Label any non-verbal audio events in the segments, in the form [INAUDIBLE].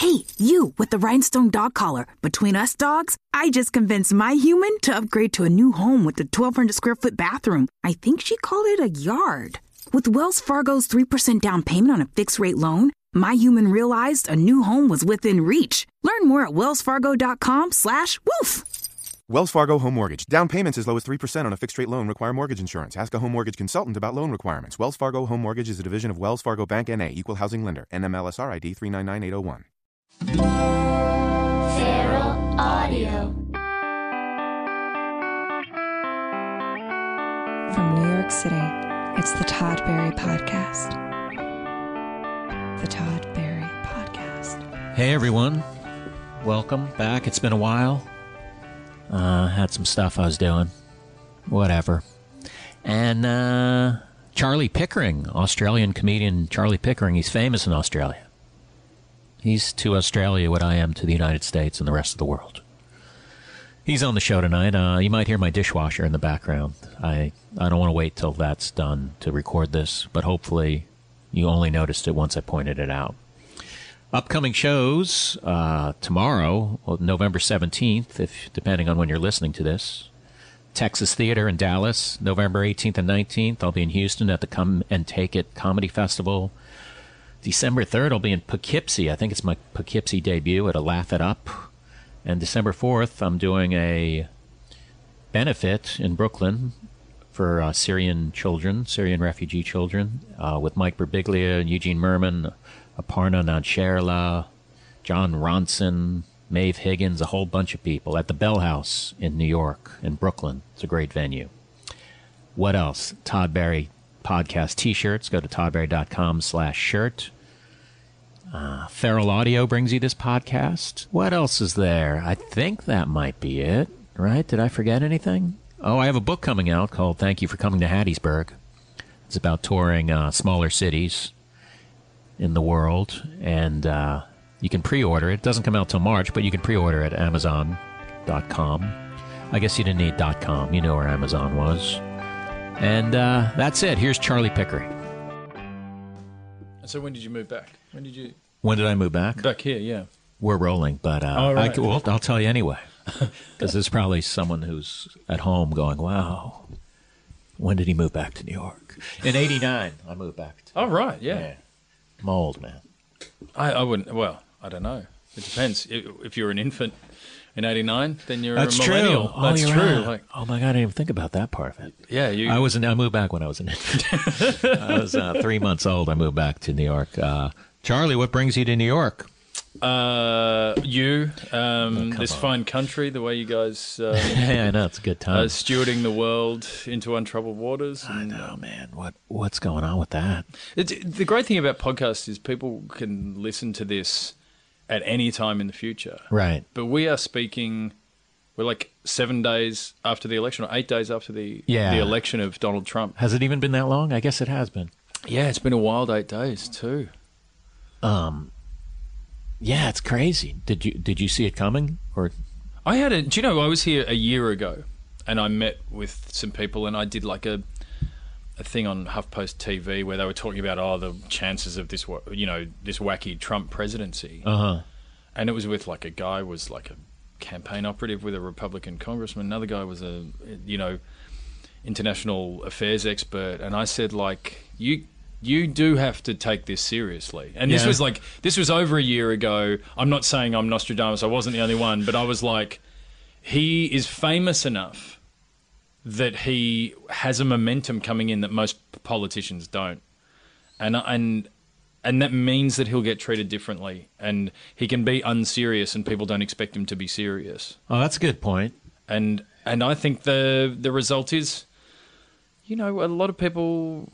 Hey, you with the rhinestone dog collar. Between us dogs, I just convinced my human to upgrade to a new home with a 1,200 square foot bathroom. I think she called it a yard. With Wells Fargo's 3% down payment on a fixed rate loan, my human realized a new home was within reach. Learn more at wellsfargo.com slash woof. Wells Fargo Home Mortgage. Down payments as low as 3% on a fixed rate loan require mortgage insurance. Ask a home mortgage consultant about loan requirements. Wells Fargo Home Mortgage is a division of Wells Fargo Bank NA, equal housing lender. NMLSR ID 399801. Feral Audio. From New York City, it's the Todd Barry Podcast. The Todd Barry Podcast. Hey everyone, welcome back. It's been a while. Uh, had some stuff I was doing, whatever. And uh, Charlie Pickering, Australian comedian Charlie Pickering, he's famous in Australia. He's to Australia what I am to the United States and the rest of the world. He's on the show tonight. Uh, you might hear my dishwasher in the background. I I don't want to wait till that's done to record this, but hopefully you only noticed it once I pointed it out. Upcoming shows uh, tomorrow, well, November seventeenth, if depending on when you're listening to this. Texas Theater in Dallas, November eighteenth and nineteenth. I'll be in Houston at the Come and Take It Comedy Festival. December third, I'll be in Poughkeepsie. I think it's my Poughkeepsie debut at a Laugh It Up. And December fourth, I'm doing a benefit in Brooklyn for uh, Syrian children, Syrian refugee children, uh, with Mike Birbiglia, Eugene Mirman, Aparna Nancherla, Jon Ronson, Maeve Higgins, a whole bunch of people at the Bell House in New York, in Brooklyn. It's a great venue. What else? Todd Barry podcast t-shirts. Go to toddbarry.com slash shirt. Uh, Feral Audio brings you this podcast. What else is there? I think that might be it, right? Did I forget anything? Oh, I have a book coming out called Thank You for Coming to Hattiesburg. It's about touring uh, smaller cities in the world, and uh, you can pre-order it. It doesn't come out till March, but you can pre-order it at Amazon.com. I guess you didn't need .com. You know where Amazon was. And uh, that's it. Here's Charlie Pickering. So when did you move back? When did you When did I move back? back here? Yeah. We're rolling, but uh, Oh, right. I, well, I'll tell you anyway. [LAUGHS] Because there's probably someone who's at home going, wow, when did he move back to New York? In 89, I moved back. To, Oh right, yeah. yeah. I'm old, man. I, I wouldn't. Well, I don't know. It depends. If you're an infant in '89, then you're That's a true. millennial. Oh, That's you're true. right. Like, oh, my God, I didn't even think about that part of it. yeah, you. I was I moved back when I was an infant. [LAUGHS] I was uh, three months old. I moved back to New York. Uh, Charlie, what brings you to New York? uh, you. Um, come this on. fine country. The way you guys [LAUGHS] uh, Hey, I know it's a good uh, time. stewarding the world into untroubled waters. I know, man. What what's going on with that? The great thing about podcasts is people can listen to this at any time in the future. Right. But we are speaking. We're like seven days after the election, or eight days after the Yeah. the election of Donald Trump. Has it even been that long? I guess it has been. Yeah, it's been a wild eight days too. Um, yeah, it's crazy. Did you did you see it coming? Or I had a. Do you know I was here a year ago, and I met with some people, and I did like a a thing on HuffPost TV where they were talking about oh the chances of this you know this wacky Trump presidency, uh huh. and it was with like a guy was like a campaign operative with a Republican congressman. Another guy was a you know international affairs expert, and I said like you. You do have to take this seriously. And this Yeah. was like, this was over a year ago. I'm not saying I'm Nostradamus, I wasn't the only one, but I was like, he is famous enough that he has a momentum coming in that most politicians don't, and and and that means that he'll get treated differently, and he can be unserious, and people don't expect him to be serious, Oh, that's a good point. and and I think the the result is. You know, a lot of people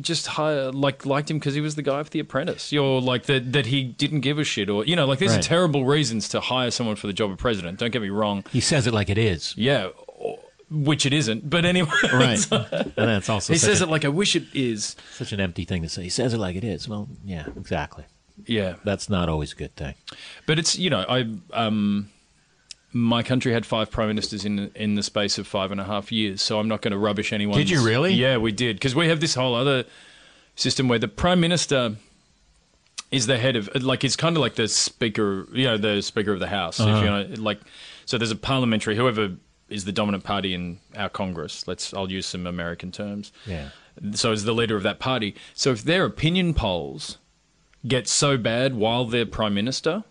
just hire, like liked him because he was the guy for The Apprentice. You're like that that he didn't give a shit, or you know, like these Right. are terrible reasons to hire someone for the job of president. Don't get me wrong. He says it like it is. Yeah, which it isn't. But anyway, Right. [LAUGHS] and that's also he says a- it like I wish it is. such an empty thing to say. He says it like it is. Well, yeah, exactly. Yeah, That's not always a good thing. but it's you know I um my country had five prime ministers in in the space of five and a half years, so I'm not going to rubbish anyone. Did you really? Yeah, we did because we have this whole other system where the prime minister is the head of like it's kind of like the speaker, you know, the speaker of the house. If you know, like so, there's a parliamentary whoever is the dominant party in our Congress. Let's I'll use some American terms. Yeah. So is the leader of that party. So if their opinion polls get so bad while they're prime minister,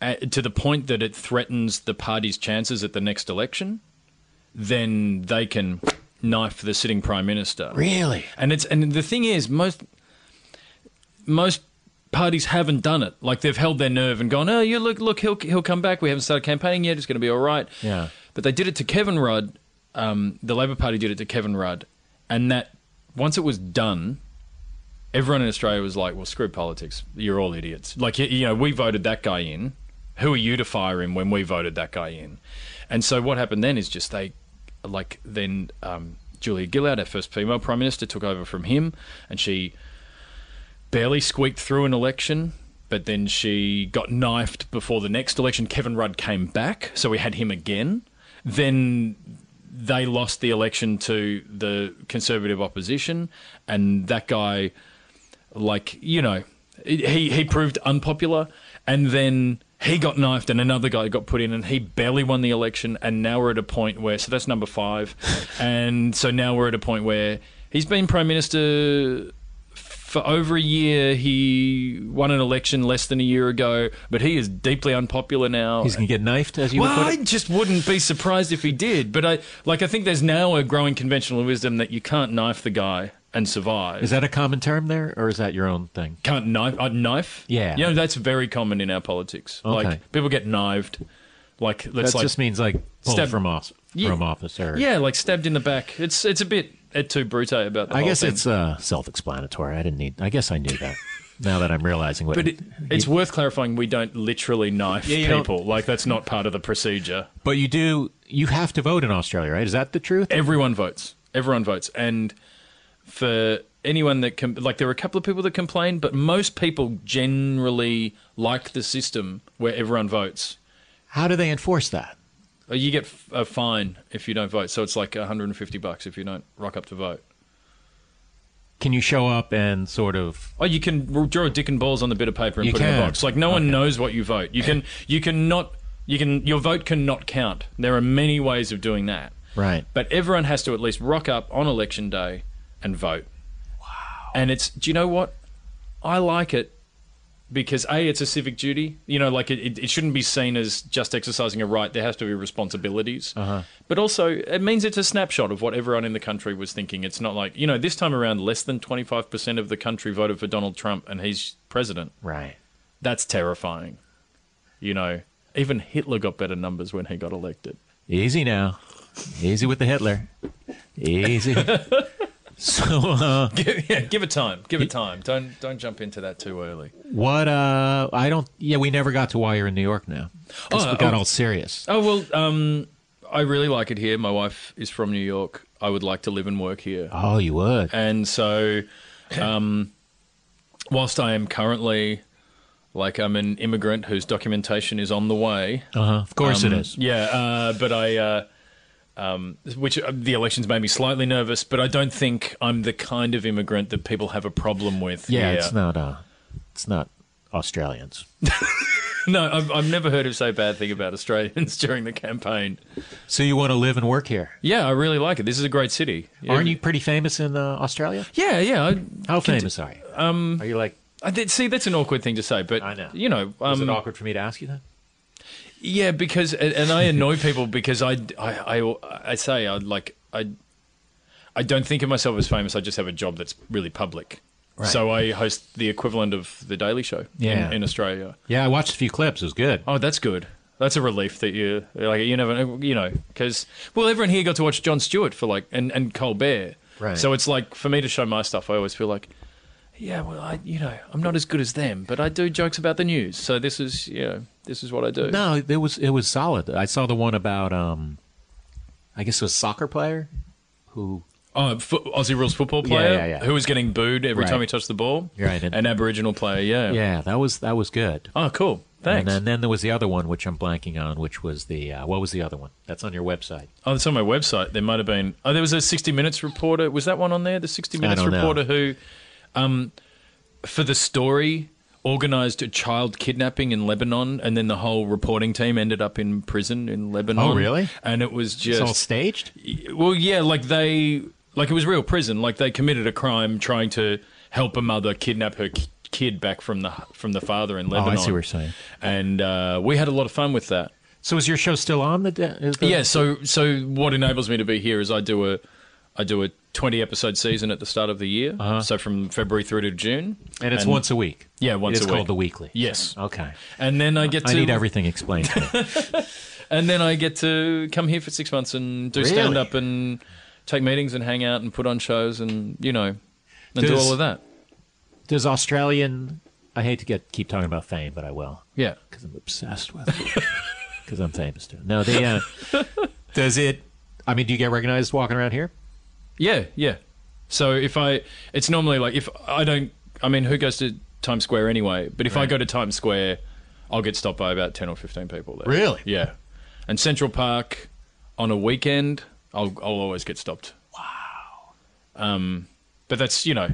uh, to the point that it threatens the party's chances at the next election, then they can knife the sitting prime minister. Really? And it's and the thing is most most parties haven't done it. Like they've held their nerve and gone, "Oh, you look look he'll he'll come back. We haven't started campaigning yet. It's going to be all right." Yeah. But they did it to Kevin Rudd. Um, the Labor Party did it to Kevin Rudd, and that once it was done, everyone in Australia was like, "Well, screw politics. You're all idiots." Like you, know, we voted that guy in. Who are you to fire him when we voted that guy in? And so what happened then is just they, like then um, Julia Gillard, our first female prime minister, took over from him, and she barely squeaked through an election. But then she got knifed before the next election. Kevin Rudd came back, so we had him again. Then they lost the election to the Conservative opposition, and that guy, like you know, he he proved unpopular, and then he got knifed, and another guy got put in, and he barely won the election, and now we're at a point where so that's number five, [LAUGHS] and so now we're at a point where he's been prime minister for over a year. He won an election less than a year ago, but he is deeply unpopular now. He's going to get knifed, as you Well, would I put it? just wouldn't be surprised if he did. But I like I think there's now a growing conventional wisdom that you can't knife the guy and survive. Is that a common term there, or is that your own thing? can't knife a knife? Yeah. You know that's very common in our politics. Okay. Like people get knifed. Like That like just means like pulled Stab- from, off, Yeah. from office. Or, yeah, like stabbed in the back. It's it's a bit et tu brute about the I whole guess thing. it's uh, self-explanatory. I didn't need. I guess I knew that. now that I'm realizing what. But it, it's worth clarifying. We don't literally knife Yeah, people. Like that's not part of the procedure. but you do. You have to vote in Australia, right? Is that the truth? Everyone votes. Everyone votes. And for anyone that can, like, there are a couple of people that complain, but most people generally like the system where everyone votes. How do they enforce that? Uh, You get a fine if you don't vote, so it's like 150 bucks if you don't rock up to vote. Can you show up and sort of? Oh, you can draw a dick and balls on the bit of paper and You put it in can. a box. Like no one knows what you vote. You can you can not you can your vote cannot count. There are many ways of doing that. Right. But everyone has to at least rock up on election day and vote. Wow. And it's do you know what? I like it because a it's a civic duty. You know, like it, it, shouldn't be seen as just exercising a right. There has to be responsibilities. Uh-huh. But also, it means it's a snapshot of what everyone in the country was thinking. It's not like you know this time around, less than twenty five percent of the country voted for Donald Trump, and he's president. Right. That's terrifying. You know, even Hitler got better numbers when he got elected. Easy now. Easy with the Hitler. Easy. [LAUGHS] [LAUGHS] so, uh, Give, yeah, give it time. Give it time. Don't don't jump into that too early. what? Uh, I don't. Yeah, we never got to why you're in New York now. Oh, we got oh. all serious. Oh well, um, I really like it here. My wife is from New York. I would like to live and work here, Oh, you would. and so, um, whilst I am currently like I'm an immigrant whose documentation is on the way. Uh huh. Of course Um, it is. Yeah, uh, but I, uh, um, which uh, the elections made me slightly nervous, but I don't think I'm the kind of immigrant that people have a problem with. Yeah, here. it's not. Uh, it's not Australians. [LAUGHS] No, I've, I've never heard him say bad thing about Australians [LAUGHS] during the campaign. So you want to live and work here? Yeah, I really like it. This is a great city. Aren't you pretty famous in uh, Australia? Yeah, yeah. I, How famous are you? Um, are you like? I did, see, that's an awkward thing to say, but I know. you know, Is it um, awkward for me to ask you that? Yeah, because and I annoy people because I, I, I, I say I like I, I don't think of myself as famous. I just have a job that's really public. Right. So I host the equivalent of the Daily Show Yeah. in, in Australia. Yeah, I watched a few clips. It was good. Oh, that's good. That's a relief that you like. You never, know, you know, because well, everyone here got to watch Jon Stewart for like and and Colbert. Right. So it's like for me to show my stuff, I always feel like, yeah, well, I you know, I'm not as good as them, but I do jokes about the news. So this is you know, this is what I do. No, it was it was solid. I saw the one about um, I guess it was a soccer player who Oh, fo- Aussie rules football player yeah, yeah. who was getting booed every Right. time he touched the ball. Right, and- An Aboriginal player. Yeah. yeah, that was that was good. Oh, cool. Thanks. And then, then there was the other one, which I'm blanking on, which was the uh, what was the other one? That's on your website. Oh, it's on my website. There might have been. Oh, there was a 60 Minutes reporter. Was that one on there? The 60 Minutes don't know. reporter who, um, for the story, organized a child kidnapping in Lebanon, and then the whole reporting team ended up in prison in Lebanon. Oh, really? And it was It's just all staged. well, yeah, like they, like it was real prison. Like they committed a crime trying to help a mother kidnap her ki- kid back from the from the father in Oh, I Lebanon. see what you're saying. And uh, we had a lot of fun with that. So is your show still on? The, the Yeah. So so what enables me to be here is I do a I do a twenty episode season at the start of the year. Uh-huh. So from February through to June. and it's once a week. Yeah, once it's a week. It's called the weekly. Yes. Okay. And then I get to I need everything explained to me. [LAUGHS] [LAUGHS] and then I get to come here for six months and do Really? stand up and take meetings and hang out and put on shows and you know and do all of that. Does Australian? I hate to get keep talking about fame, but I will Yeah. because I'm obsessed with it. [LAUGHS] Because I'm famous too. No, they. Uh, does it? I mean, do you get recognized walking around here? Yeah, yeah. So if I, it's normally like if I don't, I mean, who goes to Times Square anyway? But if I go to Times Square, I'll get stopped by about ten or fifteen people there. Really? Yeah. And Central Park on a weekend, I'll I'll always get stopped. Wow. Um, but that's you know,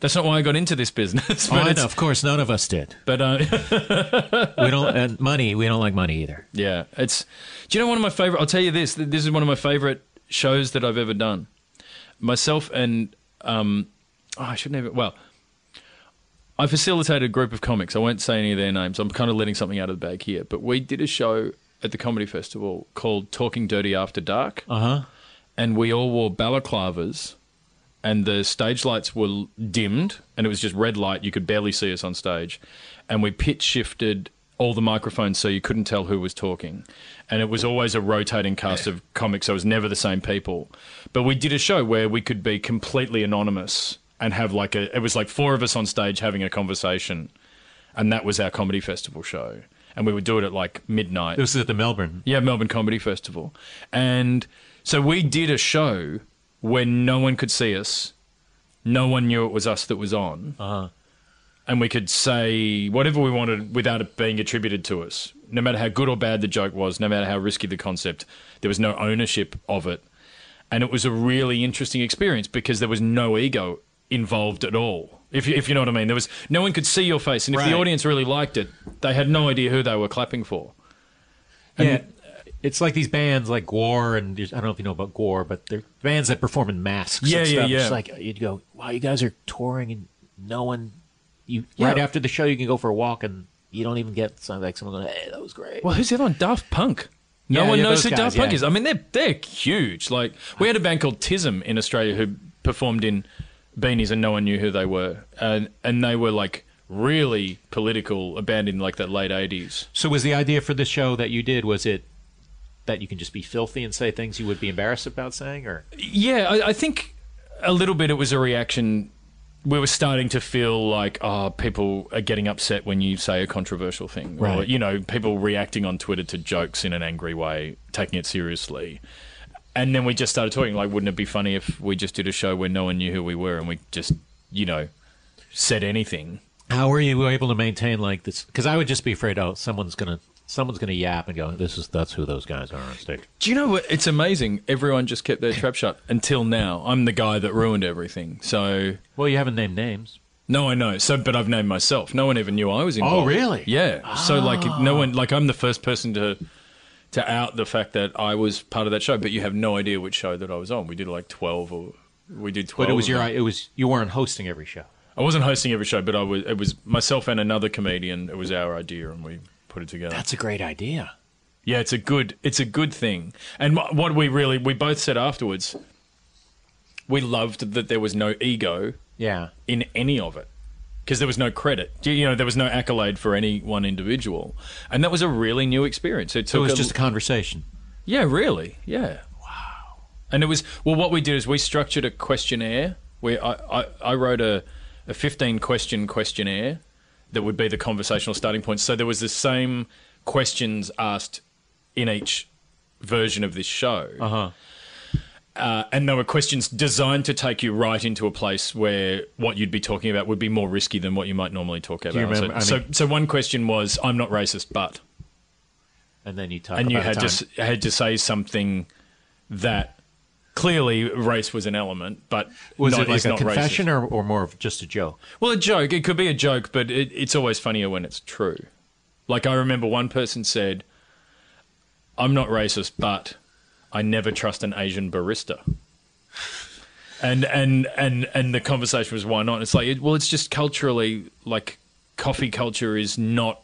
that's not why I got into this business. Oh, [LAUGHS] But, I know, of course, none of us did. but uh, [LAUGHS] We don't. And money. We don't like money either. Yeah, it's. Do you know one of my favorite? I'll tell you this. This is one of my favorite shows that I've ever done. Myself and um, oh, I shouldn't even. Well, I facilitated a group of comics. I won't say any of their names. I'm kind of letting something out of the bag here. But we did a show at the comedy festival called Talking Dirty After Dark, Uh huh. and we all wore balaclavas. And the stage lights were dimmed, and it was just red light. You could barely see us on stage. And we pitch shifted all the microphones so you couldn't tell who was talking. And it was always a rotating cast of comics, so it was never the same people. But we did a show where we could be completely anonymous and have like a, it was like four of us on stage having a conversation. And that was our comedy festival show. And we would do it at like midnight. This is at the Melbourne. Yeah, Melbourne Comedy Festival. And so we did a show where no one could see us. No one knew it was us that was on. Uh-huh. And we could say whatever we wanted without it being attributed to us. No matter how good or bad the joke was, no matter how risky the concept, there was no ownership of it. And it was a really interesting experience because there was no ego involved at all. If you, if you know what I mean, there was no one could see your face, and if the audience really liked it, they had no idea who they were clapping for. Yeah. It's like these bands like Gwar and I don't know if you know about Gwar, but they're bands that perform in masks. Yeah, and yeah, stuff. yeah. It's like you'd go, wow, you guys are touring and no one. You Yeah. right after the show, you can go for a walk and you don't even get something like someone going, "Hey, that was great." Well, who's the other one? Daft Punk. No Yeah, one yeah, knows who guys, Daft Punk yeah. is. I mean, they're they're huge. Like we had a band called Tism in Australia who performed in beanies, and no one knew who they were, and and they were like really political. A band in like that late eighties. So was the idea for the show that you did was it that you can just be filthy and say things you would be embarrassed about saying, or Yeah, I, I think a little bit. It was a reaction. We were starting to feel like, oh, people are getting upset when you say a controversial thing, or you know, people reacting on Twitter to jokes in an angry way, taking it seriously. And then we just started talking like, wouldn't it be funny if we just did a show where no one knew who we were and we just, you know, said anything? how were you able to maintain like this? Because I would just be afraid, oh, someone's gonna someone's gonna yap and go, "This is that's who those guys are on stage." Do you know what? It's amazing. Everyone just kept their [LAUGHS] trap shut until now. I'm the guy that ruined everything. So Well, you haven't named names. No, I know. So, but I've named myself. No one ever knew I was involved. Oh, really? Yeah. So, like, no ah. one, like, I'm the first person to to out the fact that I was part of that show. But you have no idea which show that I was on. We did like twelve, or we did twelve. But it was your them. it was you weren't hosting every show. I wasn't hosting every show, but I was. It was myself and another comedian. It was our idea, and we put it together. That's a great idea. Yeah, it's a good it's a good thing. And what we really we both said afterwards, we loved that there was no ego Yeah. in any of it because there was no credit. You- know, there was no accolade for any one individual, and that was a really new experience. It took it was a- just a conversation. yeah, really, yeah. Wow. And it was well, what we did is we structured a questionnaire. Where I I, I wrote a a fifteen question questionnaire that would be the conversational starting point. So there was the same questions asked in each version of this show. Uh-huh. Uh, and there were questions designed to take you right into a place where what you'd be talking about would be more risky than what you might normally talk about. remember- so, I mean- so, so one question was, "I'm not racist, but," And then you talk and you had to time- had to say something that clearly race was an element, but Was not, it like a confession racist. or, or more of just a joke? Well, a joke. It could be a joke, but it, it's always funnier when it's true. Like I remember one person said, "I'm not racist, but I never trust an Asian barista." And and and and the conversation was why not? It's like, it, well, it's just culturally like coffee culture is not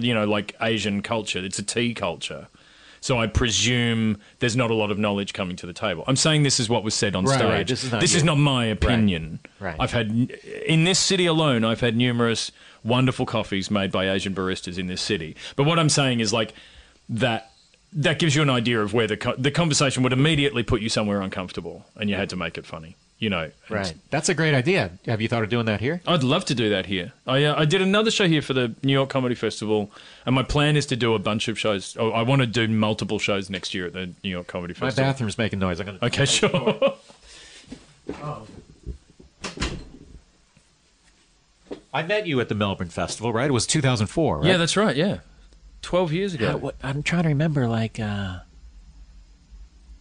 you know like Asian culture. It's a tea culture. So I presume there's not a lot of knowledge coming to the table. I'm saying this is what was said on Right, stage. right. This is not you. my opinion. Right. I've had in this city alone, I've had numerous wonderful coffees made by Asian baristas in this city. But what I'm saying is like that that gives you an idea of where the co- the conversation would immediately put you somewhere uncomfortable, and you had to make it funny. You know, Right. That's a great idea. Have you thought of doing that here? I'd love to do that here. I uh, I did another show here for the New York Comedy Festival, and my plan is to do a bunch of shows. Oh, I want to do multiple shows next year at the New York Comedy My Festival. bathroom's making noise. I'm gonna. Okay, sure. [LAUGHS] I met you at the Melbourne Festival, right? It was 2004, right? Yeah, that's right. Yeah, twelve years ago. What, I'm trying to remember, like, uh,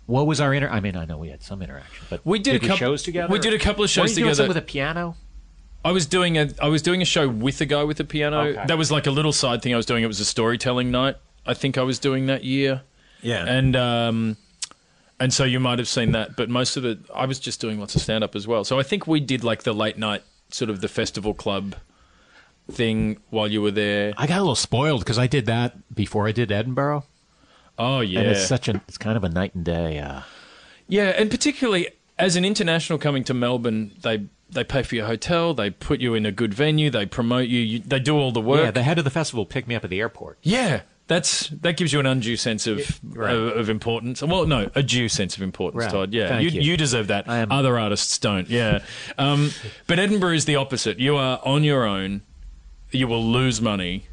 what was our inter? I mean, I know we had some interaction, but We did a we couple- shows together. we did a couple of shows you doing together. something with a piano. I was doing a I was doing a show with a guy with a piano. Okay. That was like a little side thing I was doing. It was a storytelling night. I think I was doing that year. Yeah, and um, and so you might have seen that, but most of it, I was just doing lots of stand up as well. So I think we did like the late night sort of the festival club thing while you were there. I got a little spoiled because I did that before I did Edinburgh, Oh yeah, and it's such a it's kind of a night and day. Uh, yeah, and particularly as an international coming to Melbourne, they they pay for your hotel, they put you in a good venue, they promote you, you they do all the work. yeah, the head of the festival picked me up at the airport. Yeah, that's that gives you an undue sense of right. of, of importance. Well, no, a due sense of importance, Right. Todd. Yeah, you, you. you deserve that. I am- Other artists don't. Yeah, um, but Edinburgh is the opposite. You are on your own. You will lose money.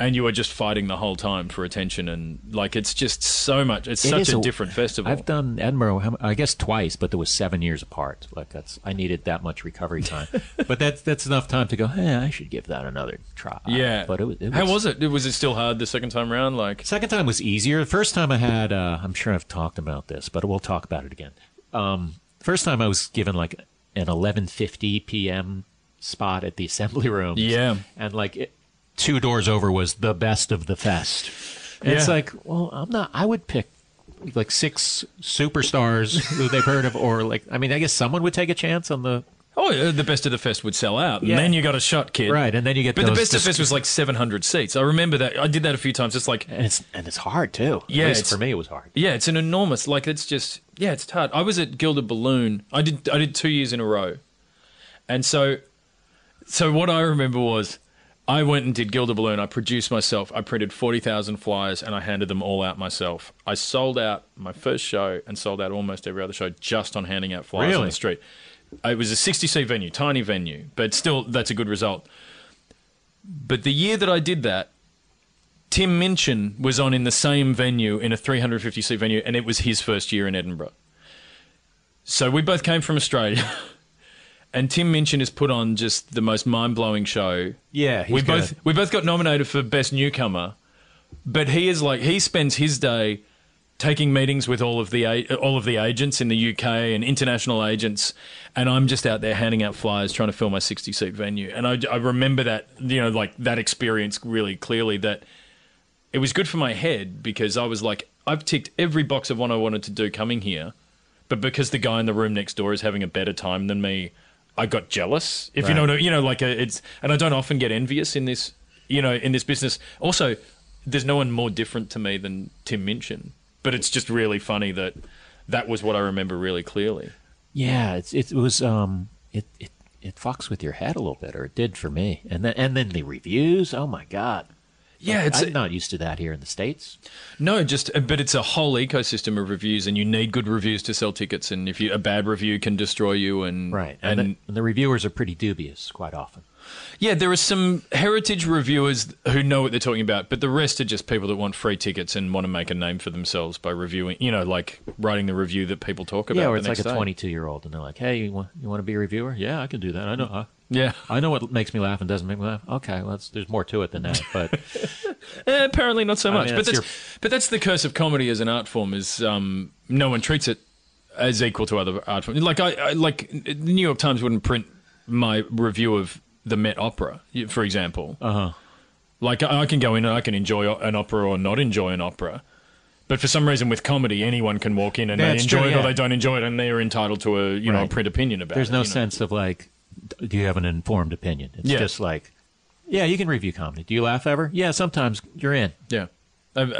And you are just fighting the whole time for attention, and like it's just so much. It's It such a, a- different festival. I've done Edinburgh, I guess twice, but there was seven years apart. Like that's I needed that much recovery time, [LAUGHS] but that's that's enough time to go. Hey, I should give that another try. yeah, but it was. It How was was it? Was it still hard the second time around? Like, Second time was easier. The first time I had, uh, I'm sure I've talked about this, but we'll talk about it again. Um, first time I was given like an 11:50 p.m. spot at the [LAUGHS] assembly room. Yeah. and like it, two doors over was the best of the fest. And It's like, well, I'm not. I would pick like six superstars who they've heard of, or like, I mean, I guess someone would take a chance on the oh, the best of the fest would sell out, Yeah. and then you got a shot, kid. right, and then you get. But the best of dis- fest was like 700 seats. I remember that. I did that a few times. It's like and it's and it's hard too. Yeah, for me, it was hard. Yeah, it's an enormous. Like it's just yeah, it's hard. I was at Gilded Balloon. I did I did two years in a row, and so so what I remember was I went and did Gilded Balloon. I produced myself. I printed forty thousand flyers and I handed them all out myself. I sold out my first show and sold out almost every other show just on handing out flyers on the street. It was a sixty seat venue, tiny venue, but still that's a good result. But the year that I did that, Tim Minchin was on in the same venue in a 350 seat venue, and it was his first year in Edinburgh. So we both came from Australia, [LAUGHS] and Tim Minchin has put on just the most mind blowing show. Yeah, he's we both we both got nominated for best newcomer, but he is like he spends his day taking meetings with all of the all of the agents in the UK and international agents, and I'm just out there handing out flyers trying to fill my 60 seat venue. And I, I remember that you know like that experience really clearly that it was good for my head because I was like I've ticked every box of what I wanted to do coming here, but because the guy in the room next door is having a better time than me, I got jealous. If you know what I, you know like a, it's and I don't often get envious in this you know in this business. Also, there's no one more different to me than Tim Minchin, but it's just really funny that that was what I remember really clearly. Yeah, it's, it was um it, it it fucks with your head a little bit, or it did for me. And then and then the reviews. Oh my god. Yeah, it's I'm not used to that here in the states. No, just uh, but it's a whole ecosystem of reviews, and you need good reviews to sell tickets. And if you a bad review can destroy you, and Right, and, and, the, and the reviewers are pretty dubious quite often. yeah, there are some heritage reviewers who know what they're talking about, but the rest are just people that want free tickets and want to make a name for themselves by reviewing. You know, like writing the review that people talk about. yeah, or it's like a 22 year old, and they're like, "Hey, you want you want to be a reviewer? Yeah, I can do that. I know. I, Yeah, I know what makes me laugh and doesn't make me laugh. Okay, well, that's, there's more to it than that. [LAUGHS] But Eh, apparently not so I much. mean, but that's that's but that's the curse of comedy as an art form is um, no one treats it as equal to other art forms. Like I, I like the New York Times wouldn't print my review of the Met Opera, for example. Uh huh. Like I I can go in and I can enjoy an opera or not enjoy an opera. But for some reason, with comedy, anyone can walk in and they enjoy true, it or they don't enjoy it, and they are entitled to a you know a print opinion about There's it. There's no you know. sense of like, do you have an informed opinion? It's Yeah. just like, yeah, you can review comedy. Do you laugh ever? Yeah, sometimes you're in. Yeah. I'm,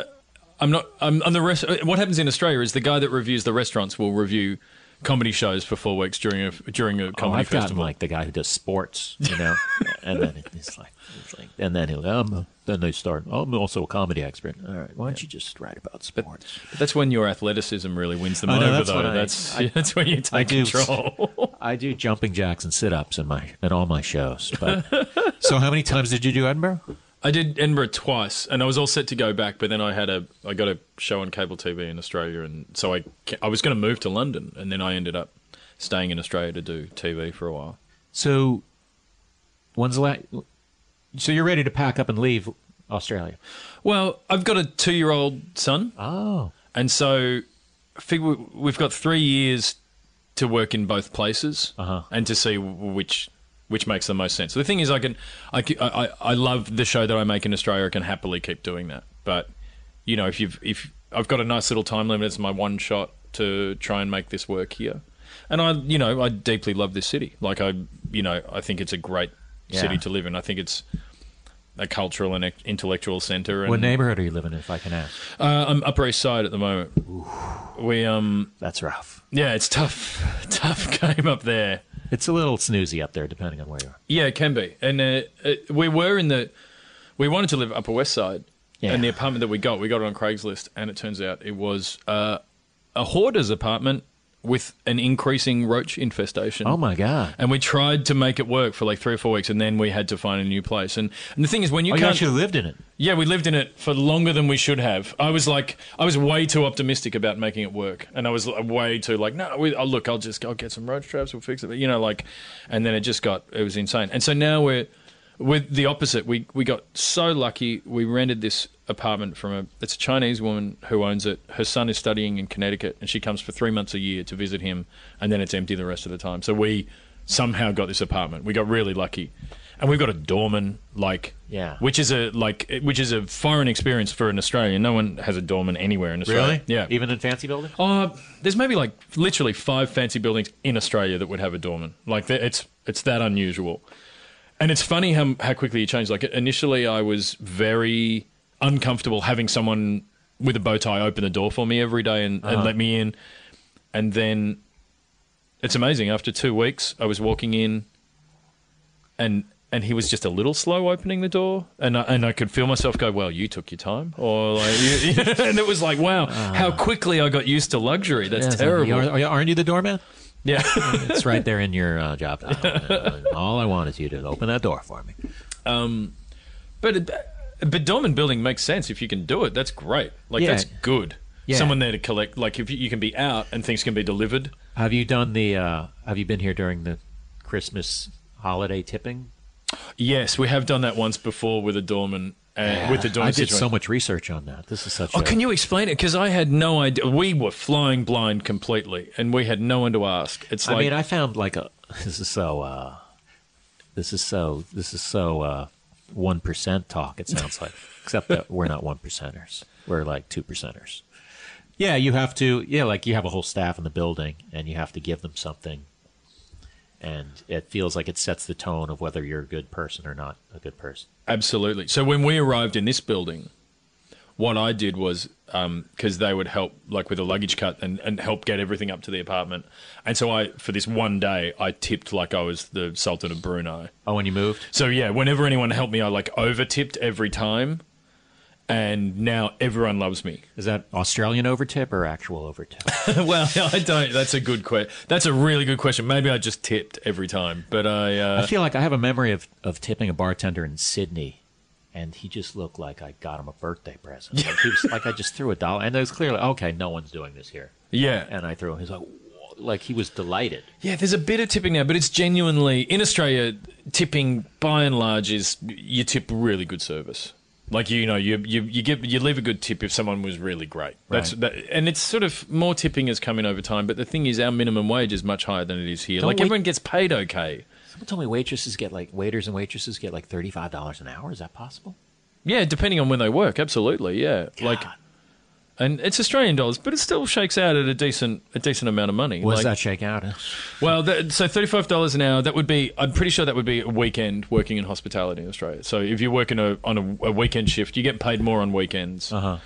I'm not. I'm on the rest. What happens in Australia is the guy that reviews the restaurants will review comedy shows for four weeks during a during a Oh, comedy I've gotten festival. like the guy who does sports, you know, [LAUGHS] and then it's like, it's like, and then he'll, um, then they start. Oh, I'm also a comedy expert. All right, why don't you just write about sports? But that's when your athleticism really wins them know, over, that's though. when I- that's I- [LAUGHS] that's when you take I do- control. I do jumping jacks and sit ups in my in all my shows. But [LAUGHS] so, how many times did you do Edinburgh? I did Edinburgh twice, and I was all set to go back, but then I had a I got a show on cable TV in Australia, and so I I was going to move to London, and then I ended up staying in Australia to do TV for a while. So, when's the last? So you're ready to pack up and leave Australia? Well, I've got a two year old son. Oh, And so, I figure we've got three years to work in both places Uh-huh. and to see which which makes the most sense. So the thing is, I can, I, I, I love the show that I make in Australia. I can happily keep doing that. But you know, if you've if I've got a nice little time limit, it's my one shot to try and make this work here. And I, you know, I deeply love this city. Like I, you know, I think it's a great Yeah. city to live in. I think it's a cultural and intellectual center. And, what neighborhood are you living in, if I can ask? uh, I'm Upper East Side at the moment. We um That's rough. yeah, it's tough [LAUGHS] tough [LAUGHS] game up there. It's a little snoozy up there, depending on where you are. Yeah, it can be. And uh, it, we were in the we wanted to live Upper West Side, Yeah. and the apartment that we got, we got it on Craigslist, and it turns out it was uh, a hoarder's apartment with an increasing roach infestation. Oh my god! And we tried to make it work for like three or four weeks, and then we had to find a new place. And, and the thing is, when you oh, can't, actually lived in it. Yeah, we lived in it for longer than we should have. I was like, I was way too optimistic about making it work, and I was way too like, no, we, oh, look, I'll just I'll get some roach traps, we'll fix it, But you know, like, and then it just got it was insane. And so now we're with the opposite. We we got so lucky. We rented this apartment from a it's a Chinese woman who owns it. Her son is studying in Connecticut, and she comes for three months a year to visit him, and then it's empty the rest of the time. So we somehow got this apartment. We got really lucky. And we've got a doorman, like Yeah. which is a like which is a foreign experience for an Australian. No one has a doorman anywhere in Australia. Really? Yeah. Even in fancy buildings. Uh, there's maybe like literally five fancy buildings in Australia that would have a doorman. Like it's it's that unusual, and it's funny how how quickly it changed. Like initially, I was very uncomfortable having someone with a bow tie open the door for me every day and, and uh-huh. let me in, and then it's amazing. After two weeks, I was walking in, and and he was just a little slow opening the door, and I, and I could feel myself go, "Well, you took your time," or like, you, [LAUGHS] and it was like, "Wow, how ah. quickly I got used to luxury." That's Yeah, it's like, terrible. aren't you the doorman? Yeah, [LAUGHS] It's right there in your uh, job title. [LAUGHS] All I want is you to open that door for me. Um, but it, but doorman building makes sense if you can do it. That's great. Like Yeah. that's good. Yeah. Someone there to collect. Like if you, you can be out and things can be delivered. Have you done the? Uh, have you been here during the Christmas holiday tipping? Yes, we have done that once before with a doorman. Uh, with the doorman I did situation. so much research on that. This is such. Oh, a, can you explain it? Because I had no idea. We were flying blind completely, and we had no one to ask. It's like I mean, I found like a. [LAUGHS] This is so. Uh, this is so. This is so. One talk. It sounds like, [LAUGHS] except that we're not one percenters. We're like two percenters. Yeah, you have to. Yeah, like you have a whole staff in the building, and you have to give them something. And it feels like it sets the tone of whether you're a good person or not a good person. Absolutely. So when we arrived in this building, what I did was um, because they would help, like with a luggage cut, and, and help get everything up to the apartment. And so I, for this one day, I tipped like I was the Sultan of Brunei. Oh, when you moved, So yeah, whenever anyone helped me, I like over tipped every time. And now everyone loves me. is that Australian overtip or actual overtip? [LAUGHS] well, [LAUGHS] I don't. That's a good question. That's a really good question. Maybe I just tipped every time, but I. Uh, I feel like I have a memory of, of tipping a bartender in Sydney, and he just looked like I got him a birthday present. Like, he was, [LAUGHS] like I just threw a dollar, and it was clearly okay. No one's doing this here, yeah, and I threw. him. He's like, like he was delighted. Yeah, there's a bit of tipping now, but it's genuinely in Australia. Tipping, by and large, is you tip really good service. Like you know, you you you give you leave a good tip if someone was really great. That's Right. that, and it's sort of more tipping is coming over time. But the thing is, our minimum wage is much higher than it is here. Don't like wait- everyone gets paid okay. Someone told me waitresses get like waiters and waitresses get like thirty five dollars an hour. Is that possible? Yeah, depending on when they work, absolutely. Yeah, like, God. And it's Australian dollars, but it still shakes out at a decent a decent amount of money. What does that shake out? as? Well, that, so thirty-five dollars an hour. That would be. I'm pretty sure that would be a weekend working in hospitality in Australia. So if you're working a, on a, a weekend shift, you get paid more on weekends. Uh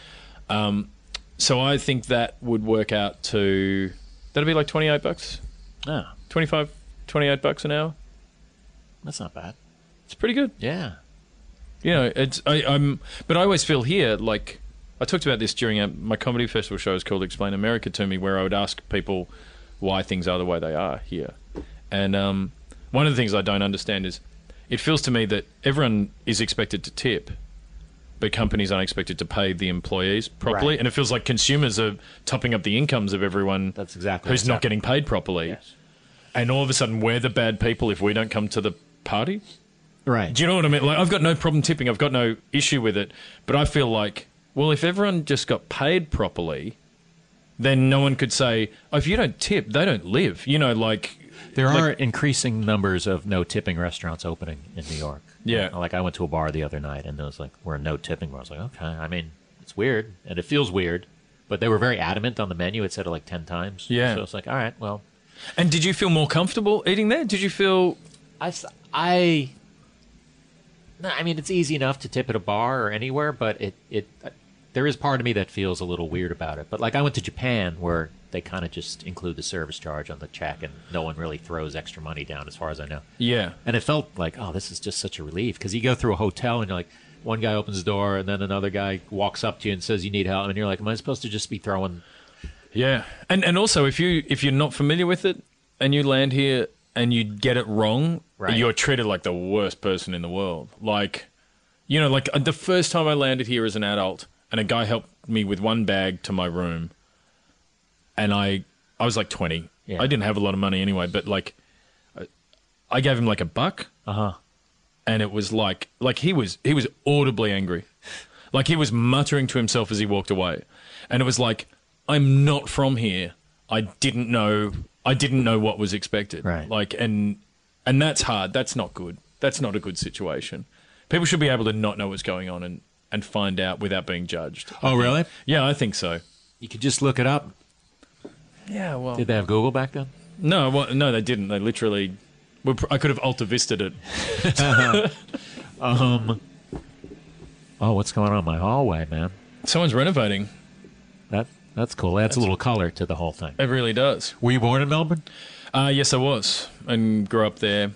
huh. So I think that would work out to that'd be like twenty-eight bucks, Oh, 25, 28 bucks an hour. that's not bad. It's pretty good. Yeah. You know, it's I, I'm, but I always feel here like I talked about this during a, my comedy festival show shows called Explain America to me, where I would ask people why things are the way they are here, and um, one of the things I don't understand is it feels to me that everyone is expected to tip, but companies aren't expected to pay the employees properly, Right. and it feels like consumers are topping up the incomes of everyone That's exactly who's not getting paid properly, Yes. and all of a sudden we're the bad people if we don't come to the party. Right. Do you know what I mean? Like, I've got no problem tipping. I've got no issue with it. But I feel like, well, if everyone just got paid properly, then no one could say, oh, if you don't tip, they don't live. You know, like, There like- are increasing numbers of no tipping restaurants opening in New York. Yeah. Like I went to a bar the other night and it was like, we're a no tipping bar. I was like, okay. I mean, it's weird and it feels weird, but they were very adamant on the menu. It said it like 10 times. Yeah. So it's like, all right, well, And did you feel more comfortable eating there? Did you feel? I, I, no, I mean, it's easy enough to tip at a bar or anywhere, but it, it, there is part of me that feels a little weird about it. But like I went to Japan where they kind of just include the service charge on the check and no one really throws extra money down as far as I know. Yeah. And it felt like, oh, this is just such a relief because you go through a hotel and you're like, one guy opens the door and then another guy walks up to you and says you need help, and you're like, am I supposed to just be throwing? Yeah. And and also, if you if you're not familiar with it and you land here and you get it wrong, Right. you're treated like the worst person in the world. Like, you know, like uh, the first time I landed here as an adult, and a guy helped me with one bag to my room, and I I was like 20. Yeah. I didn't have a lot of money anyway, but like, I, I gave him like a buck, Uh huh. and it was like like he was he was audibly angry like he was muttering to himself as he walked away and it was like i'm not from here i didn't know i didn't know what was expected Right. like and and that's hard that's not good that's not a good situation people should be able to not know what's going on and and find out without being judged Oh, really? yeah i think so You could just look it up. yeah well Did they have Google back then? no well, no they didn't they literally pr- i could have alta visted it [LAUGHS] Oh, what's going on in my hallway, man? someone's renovating That that's cool. Adds a little color to the whole thing. it really does Were you born in Melbourne? uh, yes i was and grew up there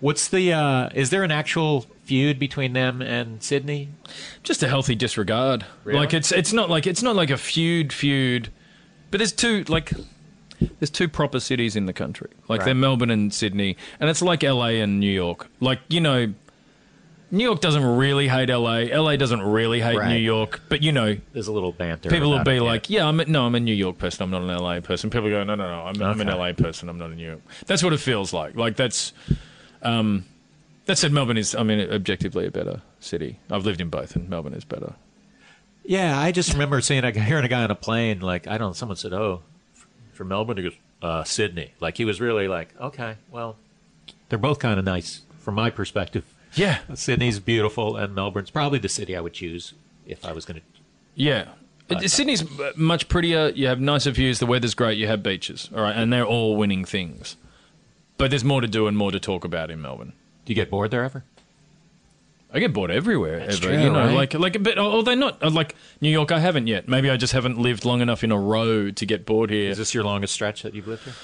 What's the? uh Is there an actual feud between them and Sydney? just a healthy disregard. Really? Like it's it's not like it's not like a feud feud, but there's two like there's two proper cities in the country. Like they're Melbourne and Sydney, and it's like LA and New York. Like you know, New York doesn't really hate LA. LA doesn't really hate Right. New York, but you know. There's a little banter. People will be like, "Yeah, I'm a, no, I'm a New York person. I'm not an LA person." People go, "No, no, no, I'm, I'm an LA person. I'm not a New York." That's what it feels like. Like that's, um, that said, Melbourne is, I mean, objectively a better city. I've lived in both, and Melbourne is better. Yeah, I just remember seeing a [LAUGHS] hearing a guy on a plane. Like I don't. know, Someone said, "Oh, from Melbourne." He goes, uh, "Sydney." Like he was really like, "Okay, well, they're both kind of nice from my perspective." Yeah, [LAUGHS] Sydney's beautiful, and Melbourne's probably the city I would choose if I was going to. Yeah. It- Sydney's uh, much prettier. You have nicer views. The weather's great. You have beaches. All right. And they're all winning things. But there's more to do and more to talk about in Melbourne. Do you get bored there ever? I get bored everywhere. That's ever, true, you know, right? like like but although not uh, like New York, I haven't yet. Maybe I just haven't lived long enough in a row to get bored here. Is this your longest stretch that you've lived here?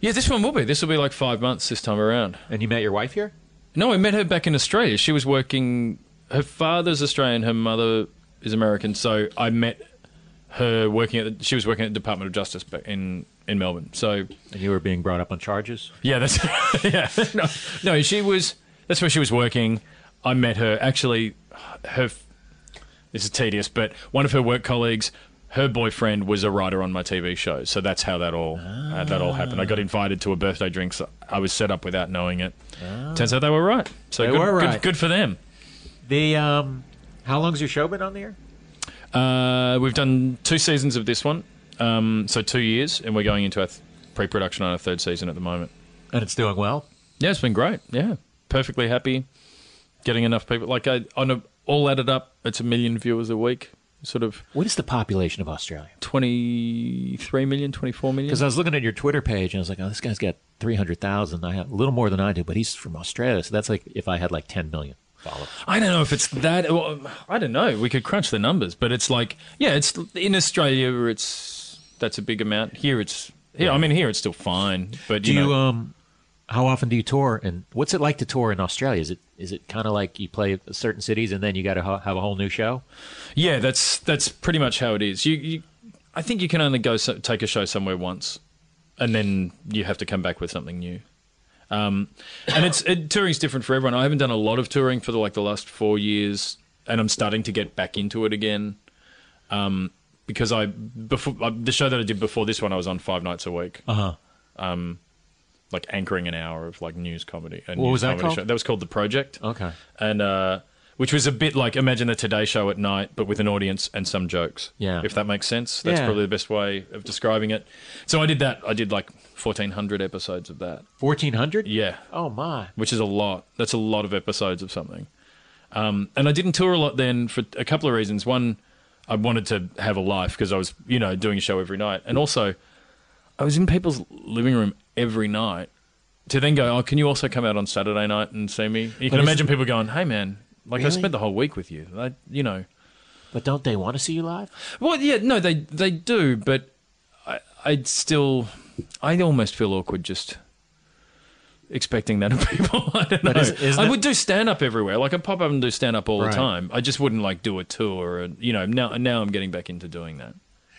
yeah, this one will be. This will be like five months this time around. And you met your wife here? No, I met her back in Australia. She was working. Her father's Australian. Her mother is American. So I met her working at. The, she was working at the Department of Justice back in in Melbourne. So And you were being brought up on charges? yeah, that's [LAUGHS] yeah. No, no, she was. That's where she was working. I met her. Actually, her. This is tedious, but one of her work colleagues. Her boyfriend was a writer on my TV show, so that's how that all uh, that all happened. I got invited to a birthday drink. So I was set up without knowing it. Turns out they were right. So They good, were good- right. good for them. The um, How long's your show been on the air? Uh, we've done two seasons of this one, um, so two years, and we're going into our th- pre-production on our third season at the moment. And it's doing well. Yeah, it's been great. Yeah, perfectly happy. Getting enough people. Like I, on a, all added up, it's a million viewers a week. Sort of What is the population of Australia? 23 million, 24 million. Because I was looking at your Twitter page and I was like, oh, this guy's got 300,000. I have a little more than I do, but he's from Australia. So that's like if I had like 10 million followers. I don't know if it's that. Well, I don't know. We could crunch the numbers, but it's like, yeah, it's in Australia. Where it's that's a big amount. Here, it's yeah. I mean, here it's still fine. But Do you, you, um, how often do you tour? And what's it like to tour in Australia? Is it is it kind of like you play certain cities and then you got to ha- have a whole new show? yeah, that's that's pretty much how it is. You, you I think you can only go so, take a show somewhere once, and then you have to come back with something new. Um, and it's it, touring's different for everyone. I haven't done a lot of touring for the, like the last four years, and I'm starting to get back into it again. Um, because I before uh, the show that I did before this one, I was on five nights a week, Uh huh. Um, like anchoring an hour of like news comedy. A What news was that comedy called? Show. That was called the Project. Okay. and uh, which was a bit like imagine the Today Show at night, but with an audience and some jokes. Yeah. if that makes sense. That's Yeah. probably the best way of describing it. So I did that. I did like fourteen hundred episodes of that. 1,400? Yeah, Oh, my. which is a lot. That's a lot of episodes of something. Um, and I didn't tour a lot then for a couple of reasons. One, I wanted to have a life because I was, you know, doing a show every night, and also I was in people's living room every night. To then go, oh, can you also come out on Saturday night and see me? You can is- imagine people going, hey man, like I Really? spent the whole week with you. I, you know, But don't they want to see you live? well, yeah, no, they they do, but I, I'd still, I almost feel awkward just expecting that of [LAUGHS] people. I don't know. Is- isn't I would do stand up everywhere. Like I pop up and do stand up all Right. the time. I just wouldn't like do a tour. Or, you know, now now I'm getting back into doing that.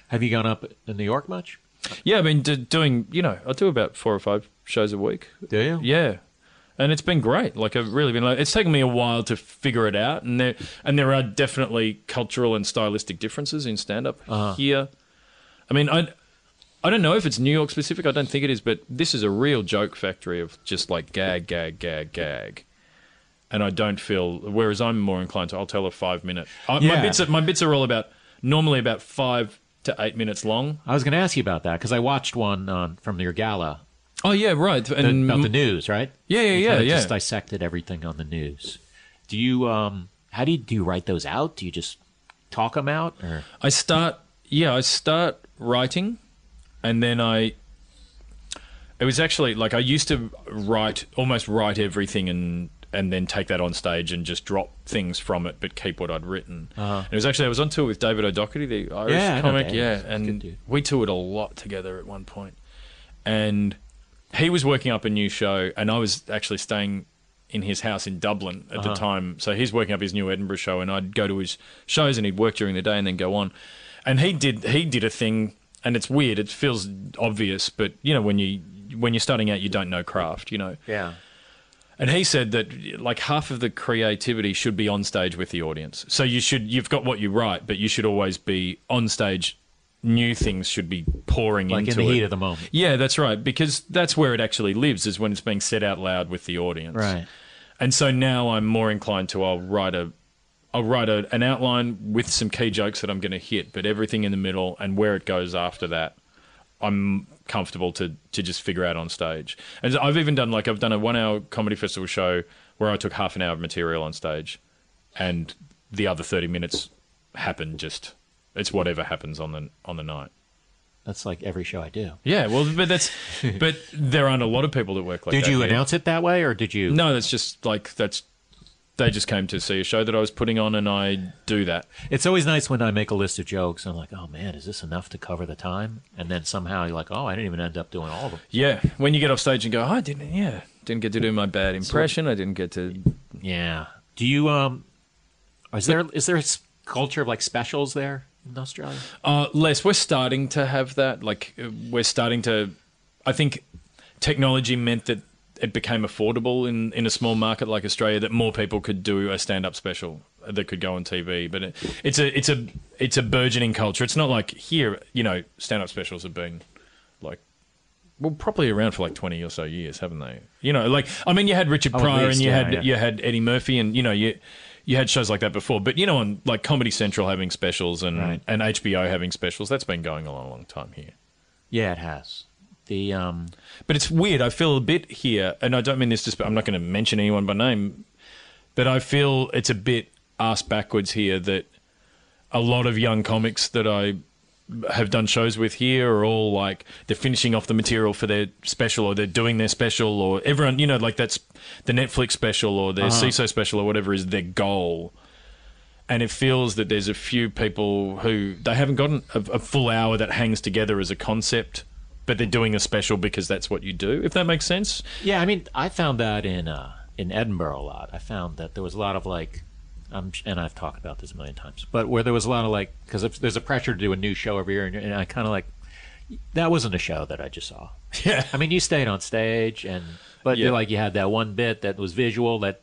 Have you gone up in New York much? Yeah, I mean, do, doing you know, I do about four or five shows a week. Do you? Yeah. And it's been great. Like I've really been. Like, it's taken me a while to figure it out, and there and there are definitely cultural and stylistic differences in stand up Uh-huh. here. I mean, I I don't know if it's New York specific. I don't think it is, but this is a real joke factory of just like gag, gag, gag, gag. And I don't feel. Whereas I'm more inclined to. I'll tell a five minute. I, My bits. Are, my bits are all about normally about five to eight minutes long. I was going to ask you about that because I watched one on, from your gala Oh yeah, right. the- And about the news, right? Yeah, yeah, You yeah, yeah. Just dissected everything on the news. Do you um? How do you do you write those out? Do you just talk them out, or I start, yeah, I start writing, and then I. It was actually like I used to write almost write everything and and then take that on stage and just drop things from it, but keep what I'd written. And it was actually I was on tour with David O'Doherty, the Irish Yeah, comic, yeah, He's a good and we toured a lot together at one point, and he was working up a new show, and I was actually staying in his house in Dublin at Uh-huh. the time. So he's working up his new Edinburgh show, and I'd go to his shows, and he'd work during the day and then go on. And he did he did a thing, and it's weird. It feels obvious, but you know when you when you're starting out, you don't know craft, you know. yeah? And he said that like half of the creativity should be on stage with the audience. So you should you've got what you write, but you should always be on stage. New things should be pouring Like in into the it. heat of the moment, Yeah, that's right. Because that's where it actually lives is when it's being said out loud with the audience. right? And so now I'm more inclined to I'll write a I'll write a, an outline with some key jokes that I'm going to hit, but everything in the middle and where it goes after that, I'm comfortable to to just figure out on stage. And I've even done like I've done a one hour comedy festival show where I took half an hour of material on stage, and the other thirty minutes happened just it's whatever happens on the on the night. That's like every show I do. Yeah, well, but that's but there aren't a lot of people that work like did that. you here. announce it that way, or did you? No, that's just like that's. They just came to see a show that I was putting on, and I do that. It's always nice when I make a list of jokes. And I'm like, oh man, is this enough to cover the time? And then somehow you're like, oh, I didn't even end up doing all of them. Yeah, when you get off stage and go, oh, I didn't, yeah, didn't get to do my bad [LAUGHS] impression. I didn't get to. Yeah. Do you um? Is there is there a s- culture of like specials there in Australia? Uh, Les, we're starting to have that. Like, uh, we're starting to. I think technology meant that it became affordable in, in a small market like Australia that more people could do a stand up special that could go on TV. But it, it's a it's a it's a burgeoning culture. It's not like here, you know, stand up specials have been like well, probably around for like twenty or so years, haven't they? You know, like I mean, you had Richard Oh, Pryor least, and you yeah, had yeah. you had Eddie Murphy, and you know, you you had shows like that before, but you know, on like Comedy Central having specials and Right. and HBO having specials, that's been going on a long time here. Yeah, it has. The um, But it's weird. I feel a bit here, and I don't mean this to. I'm not going to mention anyone by name, but I feel it's a bit ass backwards here that a lot of young comics that I have done shows with here are all like they're finishing off the material for their special or they're doing their special or everyone you know like that's the Netflix special or their Seeso special or whatever is their goal and it feels that there's a few people who they haven't gotten a, a full hour that hangs together as a concept but they're doing a special because that's what you do if that makes sense Yeah, I mean, I found that in uh, in Edinburgh a lot. I found that there was a lot of like, um, and I've talked about this a million times, but where there was a lot of like, because there's a pressure to do a new show every year, and, and I kind of like, that wasn't a show that I just saw. [LAUGHS] yeah I mean, you stayed on stage, and but Yeah. you're like you had that one bit that was visual that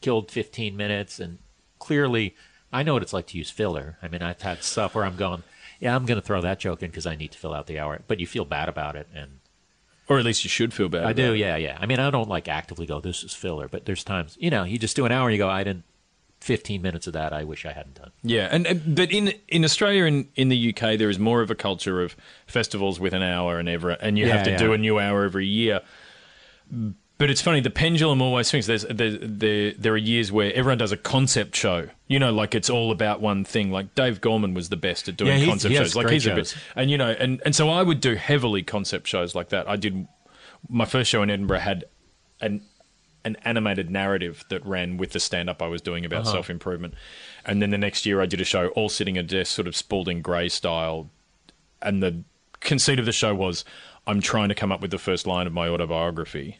killed 15 minutes, and clearly, I know what it's like to use filler. I mean, I've had stuff where I'm going, yeah, I'm going to throw that joke in because I need to fill out the hour, but you feel bad about it, and or at least you should feel bad I do, it. yeah, yeah. I mean, I don't like actively go, this is filler, but there's times, you know, you just do an hour and you go, I didn't, 15 minutes of that, I wish I hadn't done. Yeah, and, and but in in Australia and in the UK, there is more of a culture of festivals with an hour and ever, and you Yeah, have to yeah. do a new hour every year. But it's funny, the pendulum always swings. There's there, there there are years where everyone does a concept show. You know, like it's all about one thing. Like Dave Gorman was the best at doing Yeah, concept shows. Like he's a bit, and you know, and and so I would do heavily concept shows like that. I did my first show in Edinburgh had an an animated narrative that ran with the stand up I was doing about self improvement. And then the next year I did a show all sitting at a desk, sort of Spalding Gray style. And the conceit of the show was I'm trying to come up with the first line of my autobiography.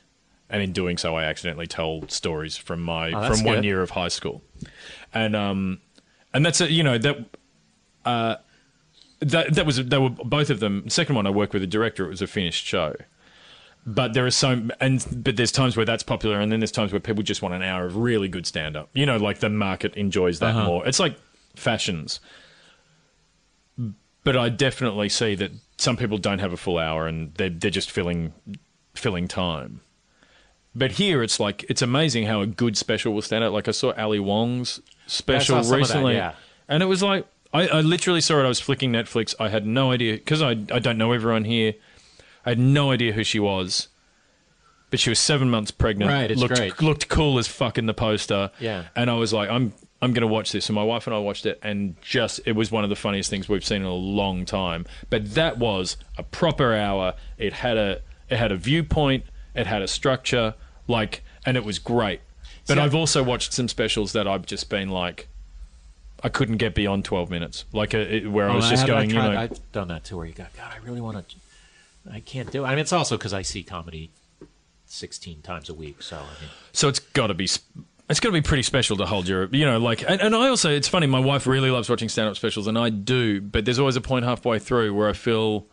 And in doing so, I accidentally tell stories from my Oh, from one year of high school, and um, and that's a, you know that uh, that that was they were both of them. Second one, I worked with a director. It was a finished show, but there are so and but there's times where that's popular, and then there's times where people just want an hour of really good stand up. You know, like the market enjoys that more. It's like fashions, but I definitely see that some people don't have a full hour, and they're they're just filling filling time. But here, it's like it's amazing how a good special will stand out. Like I saw Ali Wong's special some of that, recently, yeah. and it was like I, I literally saw it. I was flicking Netflix. I had no idea because I I don't know everyone here. I had no idea who she was, but she was seven months pregnant. Right, it's looked great. looked cool as fuck in the poster. Yeah. and I was like, I'm I'm going to watch this. And my wife and I watched it, and just it was one of the funniest things we've seen in a long time. But that was a proper hour. It had a it had a viewpoint. It had a structure. Like, and it was great. But I- I've also watched some specials that I've just been like. I couldn't get beyond twelve minutes, like a, it- where I oh, was Oh, just going, tried- you know, I've done that too, where you go, God, I really want to, I can't do it. I mean, it's also because I see comedy 16 times a week, so I mean, So it's got to be. It's got to be pretty special to hold your, you know, like, and, and I also, it's funny. My wife really loves watching stand-up specials, and I do. But there's always a point halfway through where I feel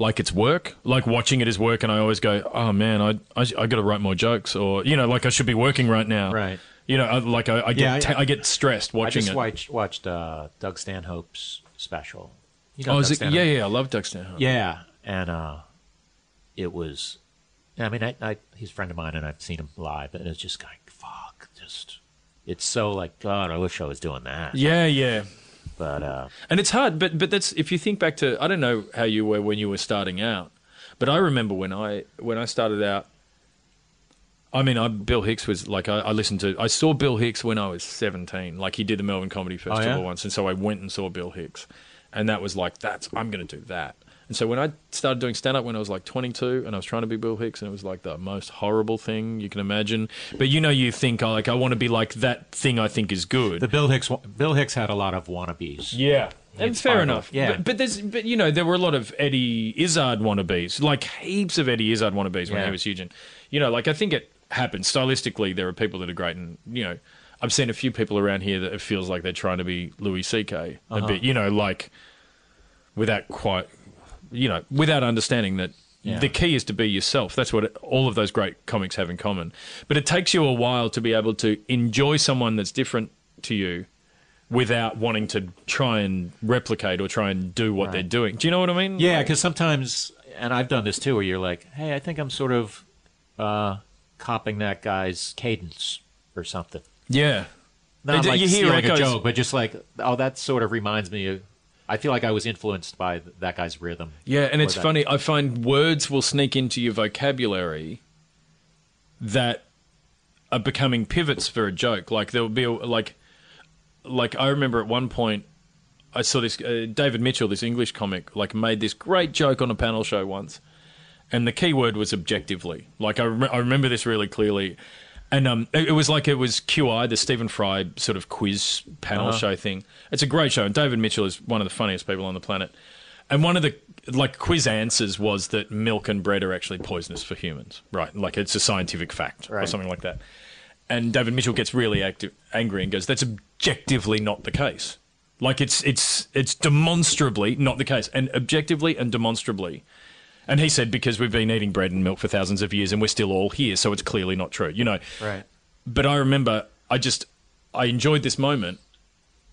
like it's work, like watching it is work, and I always go, oh man, I, I, I got to write more jokes, or you know, like I should be working right now, Right. You know, I, like I, I get, Yeah, I- ta- I, get stressed I watching just it. watched, watched uh, Doug Stanhope's special. You know oh, Doug is it? Stanhope? Yeah, yeah, I love Doug Stanhope. Yeah, and uh, it was. I mean, I, I, he's a friend of mine, and I've seen him live, and it's just like, fuck, just. It's so like, God, I wish I was doing that. yeah, yeah. But uh, And it's hard, but but that's if you think back to I don't know how you were when you were starting out, but I remember when I when I started out. I mean, I, Bill Hicks was like I, I listened to. I saw Bill Hicks when I was seventeen. Like he did the Melbourne Comedy Festival yeah? once, and so I went and saw Bill Hicks, and that was like that's I'm going to do that. And so when I started doing stand up when I was like 22, and I was trying to be Bill Hicks, and it was like the most horrible thing you can imagine. But you know, you think oh, like I want to be like that thing I think is good. the Bill Hicks, Bill Hicks had a lot of wannabes. Yeah. And It's fair enough. Yeah. But, but there's but you know, there were a lot of Eddie Izzard wannabes. Like heaps of Eddie Izzard wannabes when Yeah. he was huge. And you know, like I think it happens. Stylistically there are people that are great and you know, I've seen a few people around here that it feels like they're trying to be Louis CK a Uh-huh. bit, you know, like without quite you know, without understanding that Yeah. the key is to be yourself. That's what it, all of those great comics have in common. But it takes you a while to be able to enjoy someone that's different to you without wanting to try and replicate or try and do what Right. they're doing. Do you know what I mean? Yeah, Like- because sometimes, and I've done this too, where you're like, hey, I think I'm sort of uh, copying that guy's cadence or something. yeah. Not You like hear stealing echoes- a joke, but just like, oh, that sort of reminds me of. I feel like I was influenced by that guy's rhythm. Yeah, and it's that- funny. I find words will sneak into your vocabulary that are becoming pivots for a joke. Like there will be a, like, like I remember at one point I saw this uh, David Mitchell, this English comic, like made this great joke on a panel show once, and the key word was objectively. Like I, rem- I remember this really clearly. And um, it, it was like it was QI, the Stephen Fry sort of quiz panel show thing. It's a great show, and David Mitchell is one of the funniest people on the planet. And one of the like quiz answers was that milk and bread are actually poisonous for humans, right? Like it's a scientific fact or something like that. And David Mitchell gets really active, angry and goes, "That's objectively not the case. Like it's it's it's demonstrably not the case, and objectively and demonstrably." And he said, "Because we've been eating bread and milk for thousands of years, and we're still all here, so it's clearly not true." You know, Right. but I remember I just I enjoyed this moment,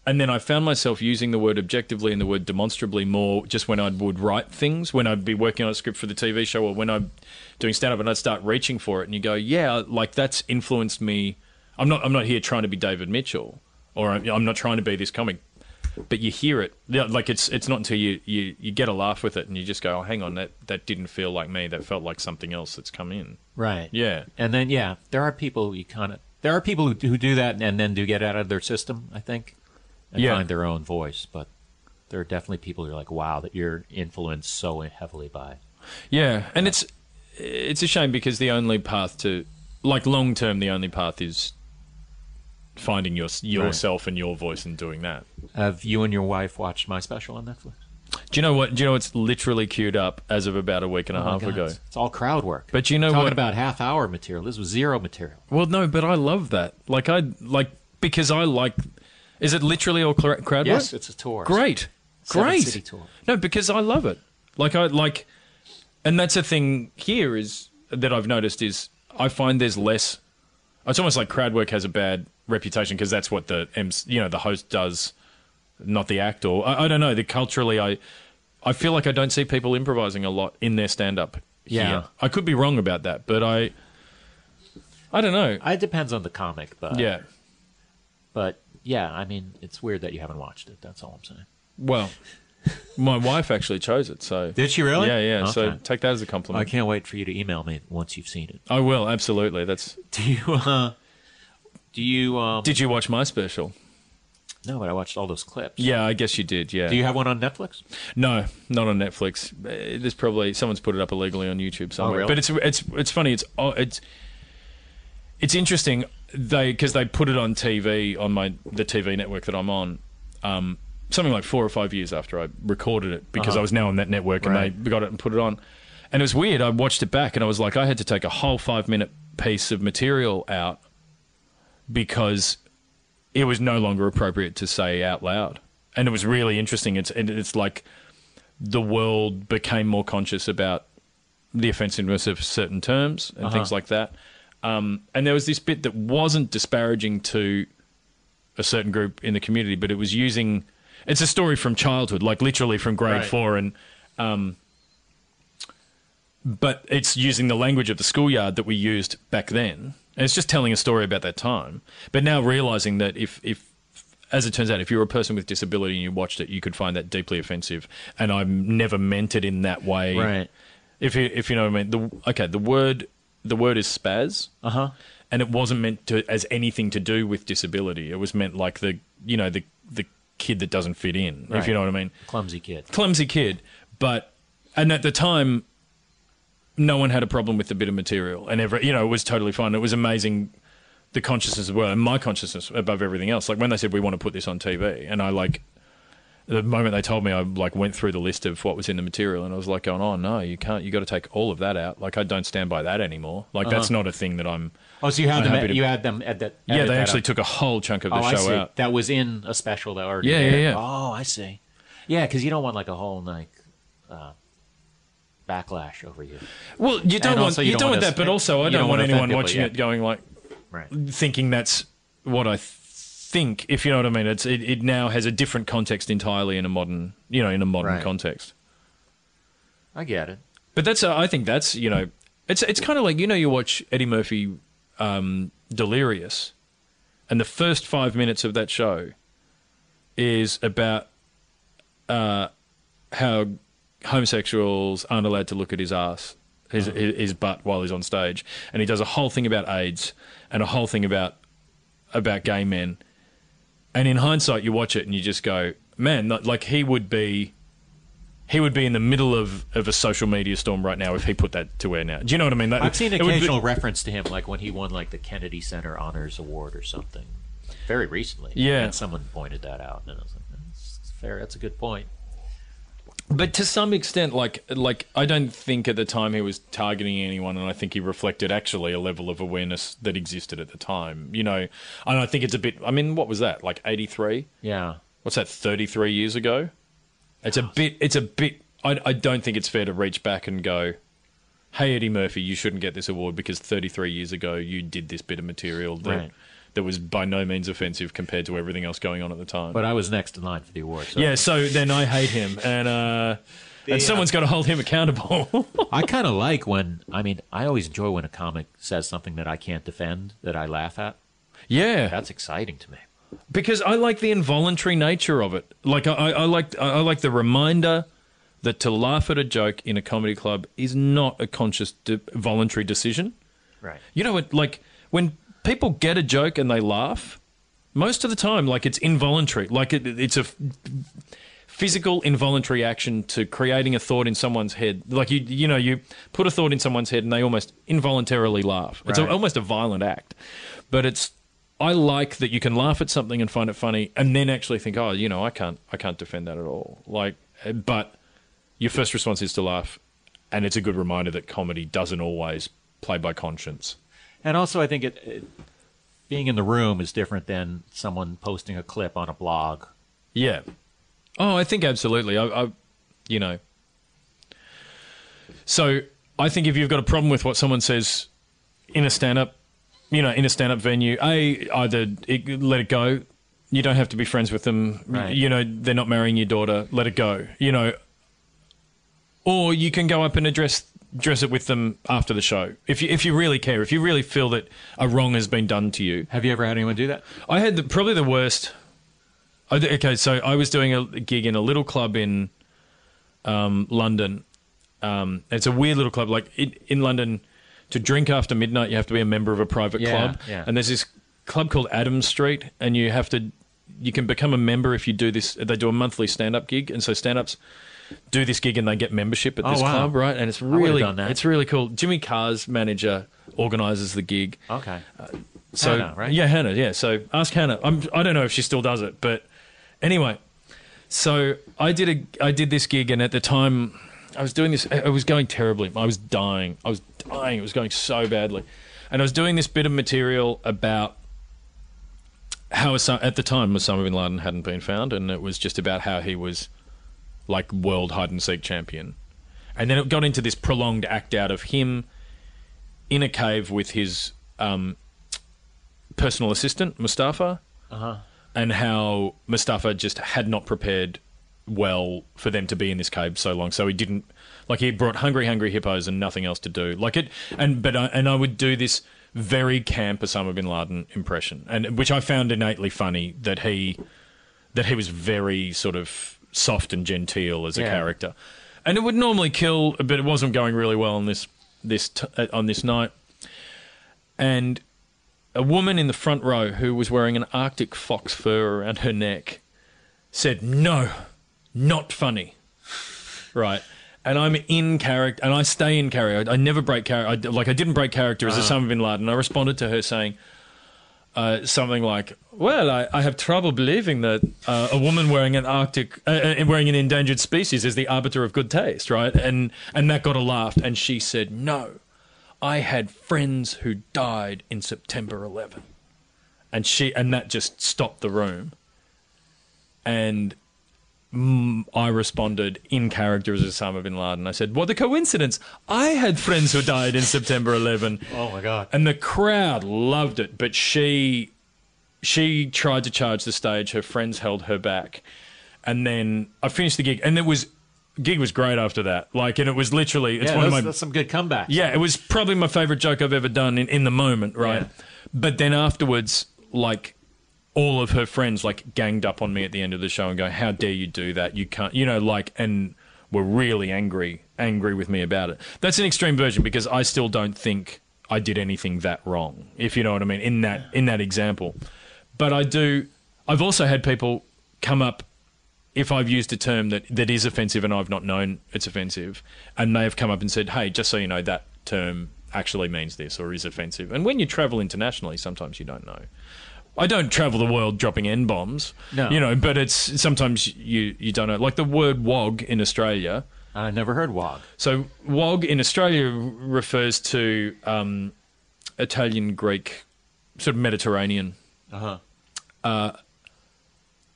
and then I found myself using the word objectively and the word demonstrably more just when I would write things, when I'd be working on a script for the TV show, or when I'm doing stand up, and I'd start reaching for it, and you go, yeah, like that's influenced me. I'm not I'm not here trying to be David Mitchell, or I'm, I'm not trying to be this comic. But you hear it, yeah, like it's it's not until you, you, you get a laugh with it and you just go, oh, hang on, that that didn't feel like me. That felt like something else that's come in. Right. Yeah. And then yeah, there are people who you kind of there are people who, who do that and then do get out of their system. I think and Yeah. find their own voice, but there are definitely people who are like, wow, that you're influenced so heavily by. Yeah, and it's it's a shame because the only path to like long term, the only path is finding your yourself and your voice and doing that. Have you and your wife watched my special on Netflix? Do you know what? Do you know it's literally queued up as of about a week and a Oh half God, ago. It's, it's all crowd work. But you know Talking what? about half hour material. This was zero material. well, no, but I love that. Like I like because I like. Is it literally all cra- crowd Yes, work? it's a tour. Great, Seven great. city tour. No, because I love it. Like I like, and that's a thing here is that I've noticed is I find there's less. It's almost like crowd work has a bad reputation because that's what the you know the host does, not the actor. I, I don't know. The culturally, I I feel like I don't see people improvising a lot in their stand up. Yeah. I could be wrong about that, but I I don't know. It depends on the comic, but yeah. But yeah, I mean, it's weird that you haven't watched it. That's all I'm saying. Well, my wife actually chose it, so Did she really? Yeah, yeah. So take that as a compliment. I can't wait for you to email me once you've seen it. I will absolutely. That's. Do you? Uh, do you? Um, Did you watch my special? no, but I watched all those clips. Yeah, I guess you did. Yeah. Do you have one on Netflix? no, not on Netflix. Uh, There's probably someone's put it up illegally on YouTube somewhere. really? But it's it's it's funny. It's oh, it's it's interesting. They because they put it on TV on my the TV network that I'm on. Um, something like four or five years after I recorded it because I was now on that network and Uh-huh. Right. they got it and put it on. And it was weird. I watched it back and I was like, I had to take a whole five minute piece of material out because it was no longer appropriate to say out loud. And it was really interesting. It's and it's like the world became more conscious about the offensiveness of certain terms and things like that. Um, and there was this bit that wasn't disparaging to a certain group in the community, but it was using. It's a story from childhood, like literally from grade Right. four, and um, but it's using the language of the schoolyard that we used back then. And it's just telling a story about that time. But now realizing that if, if as it turns out, if you're a person with disability and you watched it, you could find that deeply offensive. And I never meant it in that way. Right. If you if you know what I mean. The, okay, the word the word is spaz. Uh huh. And it wasn't meant to as anything to do with disability. It was meant like the you know the the kid that doesn't fit in. Right. If you know what I mean Clumsy kid. clumsy kid, but and at the time, no one had a problem with the bit of material, and every you know it was totally fine. It was amazing, the consciousness as well, and my consciousness above everything else. Like when they said we want to put this on TV, and I like the moment they told me, I like went through the list of what was in the material, and I was like, going, oh no, you can't, you got to take all of that out. Like I don't stand by that anymore. Like that's not a thing that I'm. Oh, so you had them? to- you had them at that? Yeah, they actually up. took a whole chunk of the Oh, I show see. out. That was in a special that already. Yeah, yeah, yeah. Oh, I see. Yeah, because you don't want like a whole like uh, backlash over you. Well, you don't And want you, you don't, want that, but also I don't, don't want anyone watching yeah. it going like, Right. thinking that's what I think. If you know what I mean, it's it, it now has a different context entirely in a modern, you know, in a modern Right. context. I get it. But that's uh, I think that's you know, it's it's kind of like you know you watch Eddie Murphy, um, Delirious, and the first five minutes of that show is about uh, how homosexuals aren't allowed to look at his ass, his, his his butt while he's on stage, and he does a whole thing about AIDS and a whole thing about about gay men. And in hindsight, you watch it and you just go, man, like he would be. He would be in the middle of, of a social media storm right now if he put that to air now. Do you know what I mean? That, I've seen would be- occasional reference to him, like when he won like the Kennedy Center Honors Award or something, very recently. Yeah. and someone pointed that out, and I was like, "That's fair. That's a good point." But to some extent, like like I don't think at the time he was targeting anyone, and I think he reflected actually a level of awareness that existed at the time. You know, and I think it's a bit. I mean, what was that? Like eighty three? Yeah, What's that? Thirty three years ago? It's a bit. It's a bit. I I don't think it's fair to reach back and go, "Hey Eddie Murphy, you shouldn't get this award because thirty three years ago you did this bit of material that." Right. That was by no means offensive compared to everything else going on at the time. but I was next in line for the award. So yeah, so then I hate him, and uh, and someone's got to hold him accountable. [LAUGHS] I kind of like when I mean I always enjoy when a comic says something that I can't defend that I laugh at. yeah, That's exciting to me. because I like the involuntary nature of it. Like I, I I like I like the reminder that to laugh at a joke in a comedy club is not a conscious, de- voluntary decision. Right. You know what? Like when people get a joke and they laugh, most of the time, like it's involuntary. Like it, it's a physical, involuntary action to creating a thought in someone's head. Like you, you know, you put a thought in someone's head and they almost involuntarily laugh. It's a, almost a violent act, but it's. I like that you can laugh at something and find it funny, and then actually think, oh, you know, I can't, I can't defend that at all. Like, uh, but your first response is to laugh, and it's a good reminder that comedy doesn't always play by conscience. And also, I think it, it being in the room is different than someone posting a clip on a blog. Yeah. Oh, I think absolutely. I, I you know. So I think if you've got a problem with what someone says in a stand-up, you know, in a stand-up venue, a either it, let it go. You don't have to be friends with them. Right. You know, they're not marrying your daughter. Let it go. You know, or you can go up and address address it with them after the show if you if you really care. If you really feel that a wrong has been done to you. Have you ever had anyone do that? I had the, probably the worst. I, okay, so I was doing a gig in a little club in um, London. Um, it's a weird little club. Like in, in London, to drink after midnight, you have to be a member of a private Yeah, club. yeah. And there's this club called Adams Street, and you have to. You can become a member if you do this. They do a monthly stand-up gig, and so stand-ups do this gig and they get membership at Oh, this wow. club, right? And it's really, done that. it's really cool. Jimmy Carr's manager organizes the gig. Okay. Uh, so Hannah, right? yeah, Hannah. Yeah. So ask Hannah. I'm, I don't know if she still does it, but anyway. So I did a I did this gig, and at the time, I was doing this. It was going terribly. I was dying. I was dying. It was going so badly, and I was doing this bit of material about how at the time Osama bin Laden hadn't been found, and it was just about how he was like world hide and seek champion, and then it got into this prolonged act out of him in a cave with his um, personal assistant Mustafa, and how Mustafa just had not prepared well for them to be in this cave so long. So he didn't like he brought hungry, hungry hippos and nothing else to do. Like it, and but I, and I would do this very camp Osama bin Laden impression, and which I found innately funny that he that he was very sort of soft and genteel as a Yeah. character, and it would normally kill, but it wasn't going really well on this this t- uh, on this night, and a woman in the front row who was wearing an Arctic fox fur around her neck said, "No, not funny." Right. And I'm in character, and I stay in character. I, I never break character. I, like I didn't break character as Osama bin Laden. I responded to her saying uh, something like, "Well, I, I have trouble believing that uh, a woman wearing an Arctic, uh, uh, wearing an endangered species, is the arbiter of good taste." Right. And and that got a laugh. And she said, "No, I had friends who died in September 11." And she and that just stopped the room. And Mm, I responded in character as Osama bin Laden. I said, "What a coincidence! I had friends who died in September 11." [LAUGHS] Oh my god. and the crowd loved it. But she she tried to charge the stage. Her friends held her back, and then I finished the gig, and it was gig was great after that. Like, and it was literally it's yeah, one of my that's some good comebacks. yeah, it was probably my favorite joke I've ever done in, in the moment, right? Yeah. But then afterwards, like all of her friends like ganged up on me at the end of the show and go, "How dare you do that? You can't," you know, like, and were really angry, angry with me about it. That's an extreme version because I still don't think I did anything that wrong, if you know what I mean, in that in that example. But I do. I've also had people come up if I've used a term that, that is offensive and I've not known it's offensive, and they have come up and said, "Hey, just so you know, that term actually means this or is offensive." And when you travel internationally, sometimes you don't know. I don't travel the world dropping n bombs, No. you know, but it's sometimes you you don't know. Like the word "wog" in Australia. I never heard wog. So "wog" in Australia refers to um, Italian, Greek, sort of Mediterranean Uh-huh.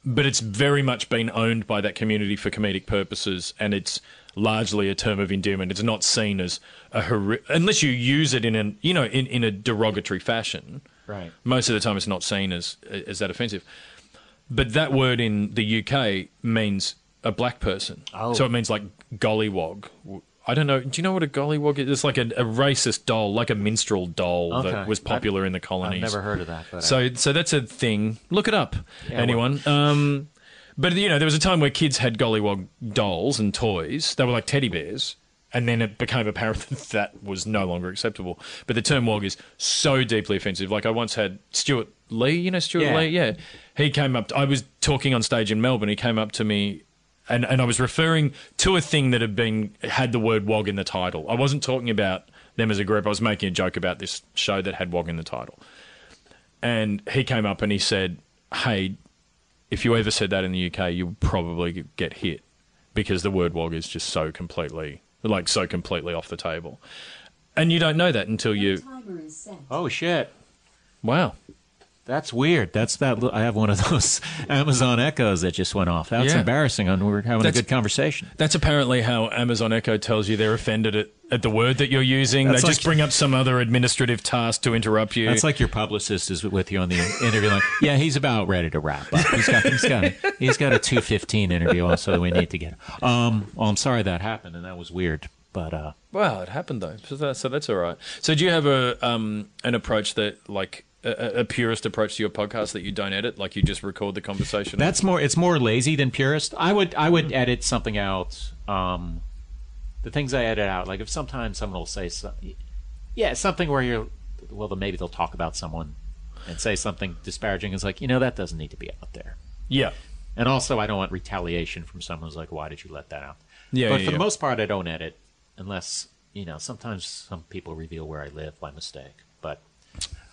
but it's very much been owned by that community for comedic purposes, and it's largely a term of endearment. It's not seen as a horri- unless you use it in an you know in, in a derogatory fashion. Right. Most of the time, it's not seen as as that offensive. But that word in the UK means a black person, Oh. so it means like gollywog. I don't know. Do you know what a gollywog is? It's like a, a racist doll, like a minstrel doll Okay. that was popular in the colonies. I've never heard of that. But So, so that's a thing. Look it up, Yeah, anyone. Um, but you know, there was a time where kids had gollywog dolls and toys. They were like teddy bears, and then it became apparent [LAUGHS] that that was no longer acceptable. But the term wog is so deeply offensive. Like I once had Stewart Lee. You know Stewart Yeah. Lee? Yeah. He came up. I was talking on stage in Melbourne. He came up to me. And, and I was referring to a thing that had been had the word wog in the title. I wasn't talking about them as a group. I was making a joke about this show that had wog in the title and he came up and he said, "Hey, if you ever said that in the UK, you would probably get hit because the word wog is just so completely, like, so completely off the table." And you don't know that until you. oh shit, Wow. That's weird. That's that. I have one of those [LAUGHS] Amazon Echoes that just went off. That's Yeah. embarrassing. And we're having That's- a good conversation. That's apparently how Amazon Echo tells you they're offended at, at the word that you're using. That's they just bring up some other administrative task to interrupt you. That's like your publicist is with you on the interview. Like, yeah, he's about ready to wrap up. He's got he's got a, he's got a two fifteen interview also that we need to get. Um, well, I'm sorry that happened and that was weird, but uh, Wow, it happened though, so, that, so that's all right. So, do you have a um, an approach that like a, a purist approach to your podcast that you don't edit, like you just record the conversation? That's more. It's more lazy than purist. I would. I would edit something out. Um, the things I edit out, like if sometimes someone will say, so, yeah, something where you're, well, then maybe they'll talk about someone and say something disparaging. It's like you know that doesn't need to be out there. yeah, And also, I don't want retaliation from someone who's like, why did you let that out? Yeah, But yeah, for yeah. the most part, I don't edit unless you know. Sometimes some people reveal where I live by mistake,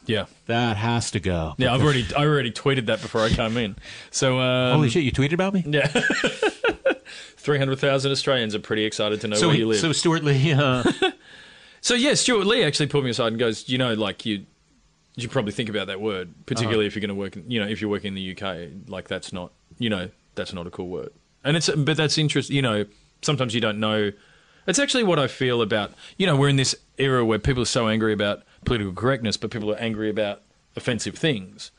yeah, that has to go. yeah. I've already I already tweeted that before I came in. So, um, Holy shit! You tweeted about me. yeah. [LAUGHS] 300,000 Australians are pretty excited to know So, where he- you live. so Stewart Lee. Uh, [LAUGHS] So yeah, Stewart Lee actually pulled me aside and goes, you know, like you, you probably think about that word, particularly if you're going to work, in, you know, if you're working in the UK, like that's not, you know, that's not a cool word. And it's, but that's interesting. You know, sometimes you don't know. It's actually what I feel about, you know, we're in this era where people are so angry about political correctness, but people are angry about offensive things.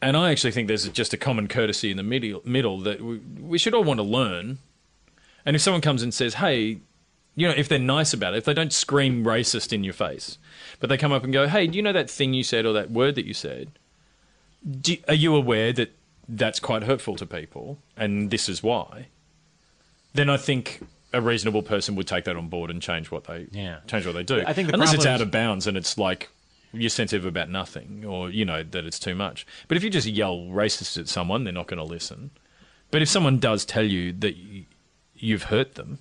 And I actually think there's just a common courtesy in the middle, that we, we should all want to learn. And if someone comes and says, "Hey, you know, if they're nice about it, if they don't scream racist in your face, but they come up and go, "Hey, do you know that thing you said or that word that you said? Do, are you aware that that's quite hurtful to people, and this is why?" Then I think a reasonable person would take that on board and change what they Yeah. change what they do. I think the unless it's out of bounds and it's like you're sensitive about nothing, or you know that it's too much. But if you just yell racist at someone, they're not going to listen. But if someone does tell you that you've hurt them,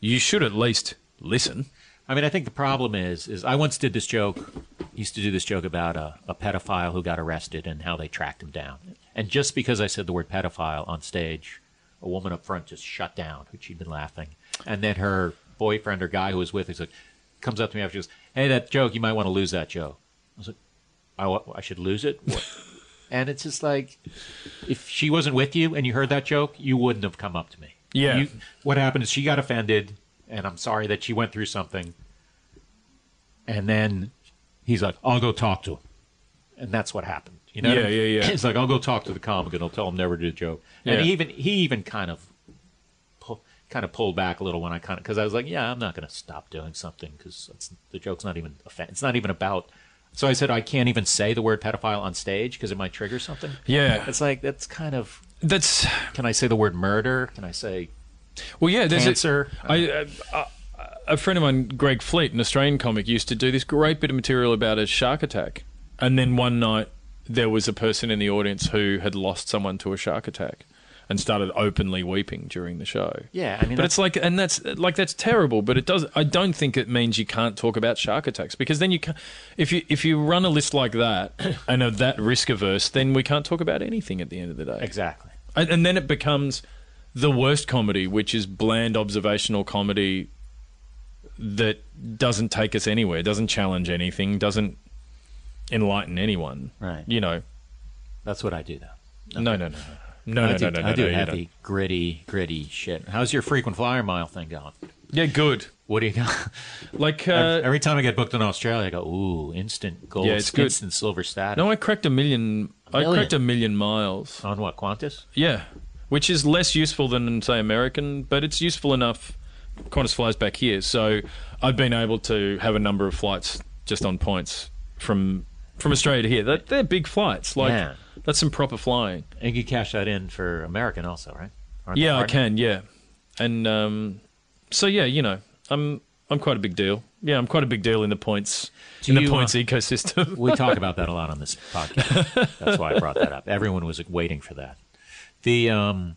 you should at least listen. I mean, I think the problem is, is I once did this joke, used to do this joke about a, a pedophile who got arrested and how they tracked him down. And just because I said the word pedophile on stage, a woman up front just shut down, which she'd been laughing. And then her boyfriend or guy who was with her like, comes up to me after, she goes, "Hey, that joke, you might want to lose that joke." I was like, "I, I should lose it." What? [LAUGHS] and it's just like, if she wasn't with you and you heard that joke, you wouldn't have come up to me. Yeah. You, what happened is she got offended, and I'm sorry that she went through something. And then he's like, "I'll go talk to him," and that's what happened. You know? what I Yeah, mean? yeah, yeah. He's like, "I'll go talk to the comic, and I'll tell him never to do a joke." And Yeah. he even he even kind of pull, kind of pulled back a little when I kind of because I was like, "Yeah, I'm not going to stop doing something because the joke's not even it's not even about So I said I can't even say the word pedophile on stage because it might trigger something. Yeah, It's like that's kind of. that's Can I say the word murder? Can I say well, yeah. There's cancer? A, I, uh, uh, a friend of mine, Greg Fleet, an Australian comic, used to do this great bit of material about a shark attack, and then one night there was a person in the audience who had lost someone to a shark attack. And started openly weeping during the show. Yeah, I mean, but it's like, and that's like that's terrible. But it does. I don't think it means you can't talk about shark attacks because then you can, if you if you run a list like that [COUGHS] and are that risk averse, then we can't talk about anything at the end of the day. exactly. And, and then it becomes the worst comedy, which is bland observational comedy that doesn't take us anywhere, doesn't challenge anything, doesn't enlighten anyone. Right. You know. That's what I do though. No, no, no, no. No, I no, do, no, no, I no, do no, heavy, gritty, gritty shit. How's your frequent flyer mile thing going? Yeah, good. What do you got? [LAUGHS] Like, every, uh, every time I get booked in Australia, I go, ooh, instant gold, Yeah, it's good. instant silver status. no, I cracked a million. I million? cracked a million miles. On what, Qantas? Yeah, which is less useful than say American, but it's useful enough. Qantas flies back here, so I've been able to have a number of flights just on points from from Australia to here. They're, they're big flights. Like Yeah. That's some proper flying. And you cash that in for American also, right? Aren't Yeah, I can. Yeah, and um, so yeah, you know, I'm I'm quite a big deal. Yeah, I'm quite a big deal in the points Do in the you, points uh, ecosystem. we [LAUGHS] talk about that a lot on this podcast. That's why I brought that up. Everyone was waiting for that. The um,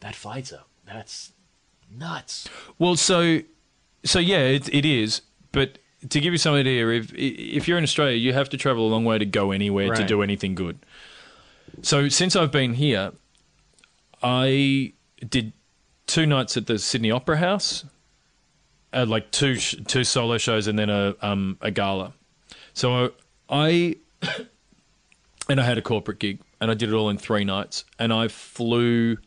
that flight's up. That's nuts. Well, so so yeah, it, it is. But to give you some idea, if if you're in Australia, you have to travel a long way to go anywhere to do anything good. So since I've been here, I did two nights at the Sydney Opera House, uh, like two sh- two solo shows and then a um, a gala. So I [COUGHS] and I had a corporate gig and I did it all in three nights and I flew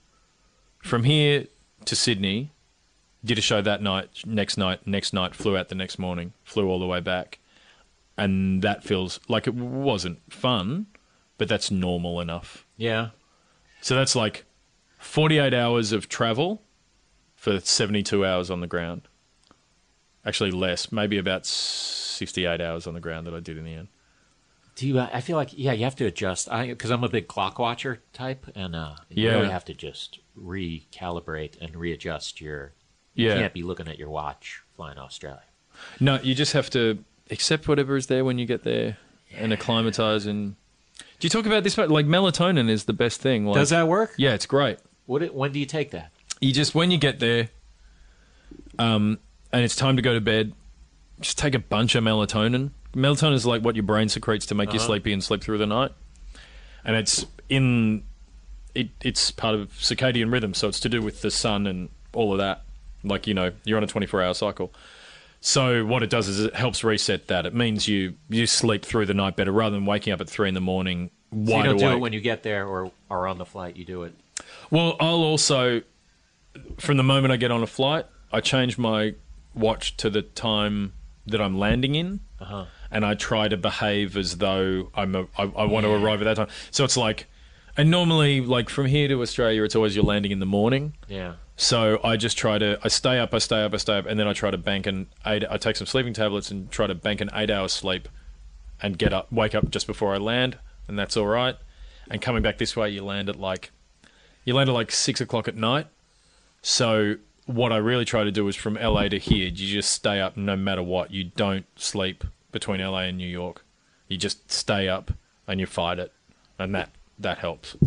from here to Sydney did a show that night, next night, next night, flew out the next morning, flew all the way back. And that feels like it wasn't fun, but that's normal enough. Yeah. So that's like 48 hours of travel for 72 hours on the ground. Actually, less, maybe about 68 hours on the ground that I did in the end. Do you? I feel like yeah, you have to adjust. I because I'm a big clock watcher type, and uh, you Yeah. really have to just recalibrate and readjust your. You Yeah. can't be looking at your watch flying Australia. No, you just have to accept whatever is there when you get there and acclimatize. And do you talk about this? Like melatonin is the best thing. Like, Does that work? Yeah, it's great. What? it- When do you take that? you just when you get there um, and it's time to go to bed just take a bunch of melatonin melatonin is like what your brain secretes to make you sleepy and sleep through the night and it's in it, it's part of circadian rhythm so it's to do with the sun and all of that like you know you're on a 24 hour cycle so what it does is it helps reset that it means you you sleep through the night better rather than waking up at three in the morning So you don't awake do it when you get there or or on the flight. You do it. well, I'll also, from the moment I get on a flight, I change my watch to the time that I'm landing in, Uh-huh. and I try to behave as though I'm a, I, I want to arrive at that time. So it's like, and normally, like from here to Australia, it's always you're landing in the morning. Yeah. So I just try to I stay up, I stay up, I stay up, and then I try to bank an eight. I take some sleeping tablets and try to bank an eight hour sleep, and get up, wake up just before I land, and that's all right. And coming back this way, you land at like you land at like six o'clock at night. So what I really try to do is from LA to here, you just stay up no matter what. You don't sleep between LA and New York. You just stay up and you fight it, and that that helps.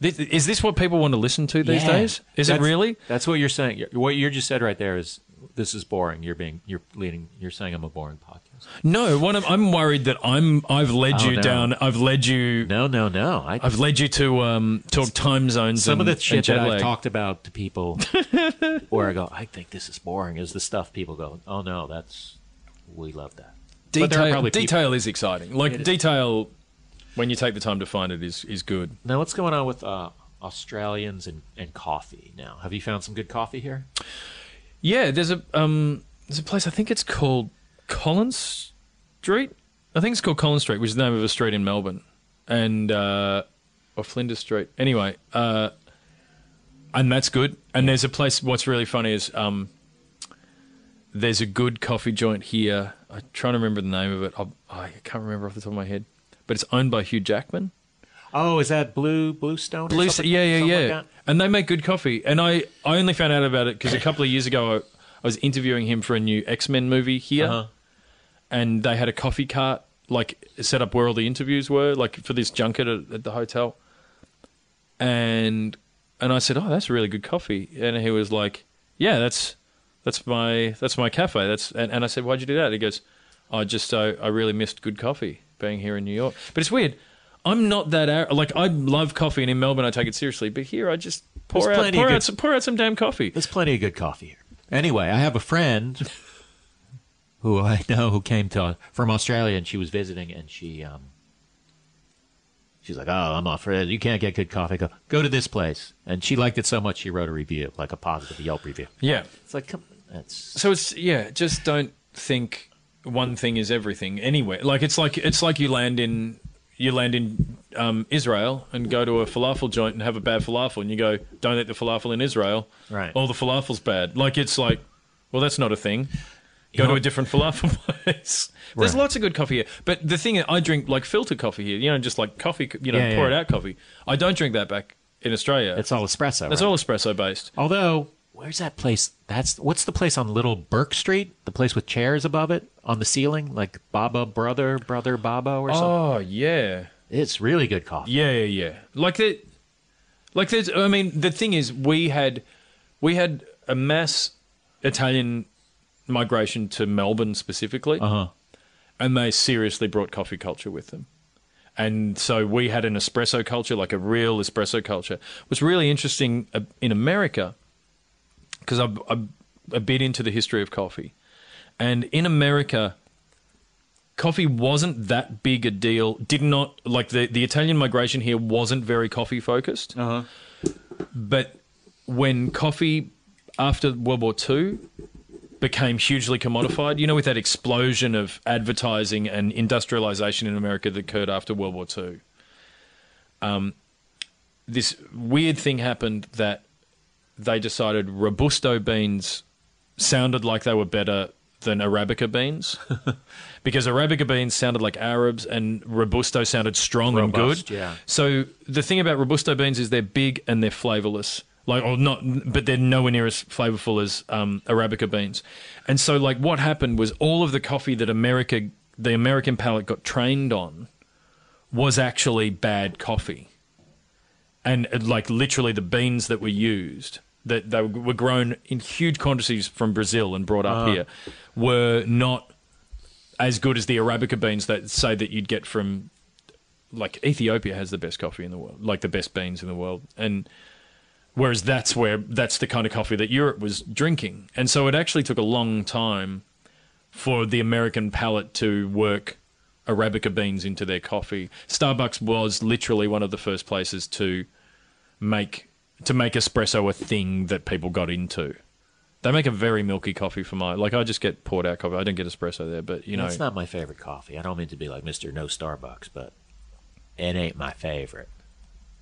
Is this what people want to listen to these Yeah. days? Is it really? That's what you're saying. What you just said right there is this is boring. You're being you're leading. You're saying I'm a boring podcast. No, one of, I'm worried that I'm I've led Oh, you no. down. I've led you. No, no, no. I I've led you to um, talk time zones. some and, of the shit that I've talked about to people [LAUGHS] where I go, I think this is boring, is the stuff people go, oh no, that's we love that. Are Detail, people- detail is exciting. Like detail, when you take the time to find it, is is good. Now, what's going on with uh, Australians and, and coffee? Now, have you found some good coffee here? Yeah, there's a um, there's a place I think it's called Collins Street. I think it's called Collins Street, which is the name of a street in Melbourne, and uh, or Flinders Street. Anyway, uh, and that's good. And there's a place. What's really funny is um, there's a good coffee joint here. I'm trying to remember the name of it. I, I can't remember off the top of my head, but it's owned by Hugh Jackman. Oh, is that Blue Bluestone? Blue, something- yeah, yeah, yeah. like and they make good coffee. And I, I only found out about it because a couple of years ago I, I was interviewing him for a new X Men movie here, Uh-huh. and they had a coffee cart like set up where all the interviews were, like for this junket at, at the hotel. And and I said, "Oh, that's really good coffee," and he was like, "Yeah, that's that's my that's my cafe." That's and, and I said, "Why'd you do that?" He goes, "I just I really missed good coffee being here in New York." But it's weird. I'm not that ar- like I love coffee, and in Melbourne I take it seriously. But here I just pour There's out pour of out, some, pour out some damn coffee. There's plenty of good coffee here. Anyway, I have a friend who I know who came to from Australia, and she was visiting, and she um, she's like, "Oh, I'm for. You can't get good coffee. Go go to this place." And she liked it so much, she wrote a review, like a positive Yelp review. Yeah. It's like, come, that's So it's yeah, just don't think one thing is everything anywhere. Like it's like it's like you land in you land in um, Israel and go to a falafel joint and have a bad falafel, and you go, "Don't eat the falafel in Israel." Right. All the falafel's bad. Like it's like, well, that's not a thing. Go know- to a different falafel [LAUGHS] place. There's Right. lots of good coffee here, but the thing I drink like filter coffee here. You know, just like coffee. You know, Yeah, pour yeah. it out coffee. I don't drink that back in Australia. it's all espresso. that's right? all espresso based. Although, where's that place? That's what's the place on Little Bourke Street? The place with chairs above it on the ceiling, like Baba Brother, Brother Baba, or something. Oh yeah. It's really good coffee. Yeah, yeah, yeah. Like that. Like there's. I mean, the thing is, we had, we had a mass Italian migration to Melbourne specifically, Uh huh. and they seriously brought coffee culture with them. And so we had an espresso culture, like a real espresso culture. What's really interesting uh, in America, because I'm, I'm a bit into the history of coffee, and in America, coffee wasn't that big a deal. Did not like the the Italian migration here wasn't very coffee focused. Uh-huh. But when coffee after World War II became hugely commodified, you know, with that explosion of advertising and industrialization in America that occurred after World War II, um, this weird thing happened that they decided Robusto beans sounded like they were better than Arabica beans [LAUGHS] because Arabica beans sounded like Arabs and Robusto sounded strong Robust, and good. yeah. So the thing about Robusto beans is they're big and they're flavorless. Like, or not, but they're nowhere near as flavorful as um, Arabica beans. And so, like, what happened was all of the coffee that America, the American palate got trained on, was actually bad coffee and like literally the beans that were used that they were grown in huge quantities from Brazil and brought up ah. here were not as good as the arabica beans that say that you'd get from like Ethiopia has the best coffee in the world, like the best beans in the world, and whereas that's where that's the kind of coffee that Europe was drinking, and so it actually took a long time for the American palate to work arabica beans into their coffee. Starbucks was literally one of the first places to make to make espresso a thing that people got into. They make a very milky coffee for my like. I just get poured out coffee. I don't get espresso there, but you know, It's not my favorite coffee. I don't mean to be like Mr. No Starbucks, but it ain't my favorite.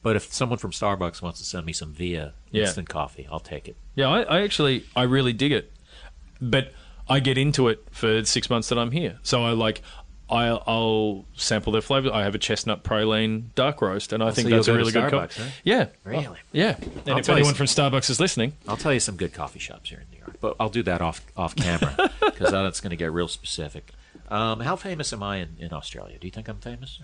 But if someone from Starbucks wants to send me some Via Yeah. instant coffee, I'll take it. Yeah, I, I actually I really dig it, but I get into it for six months that I'm here. So I like I'll, I'll sample their flavor. I have a chestnut praline dark roast, and I think Oh, so that's a really good coffee. Yeah, Really? Oh, yeah. And I'll if anyone some- from Starbucks is listening, I'll tell you some good coffee shops here in New York, but I'll do that off off camera [LAUGHS] because that's going to get real specific. Um, how famous am I in, in Australia? Do you think I'm famous?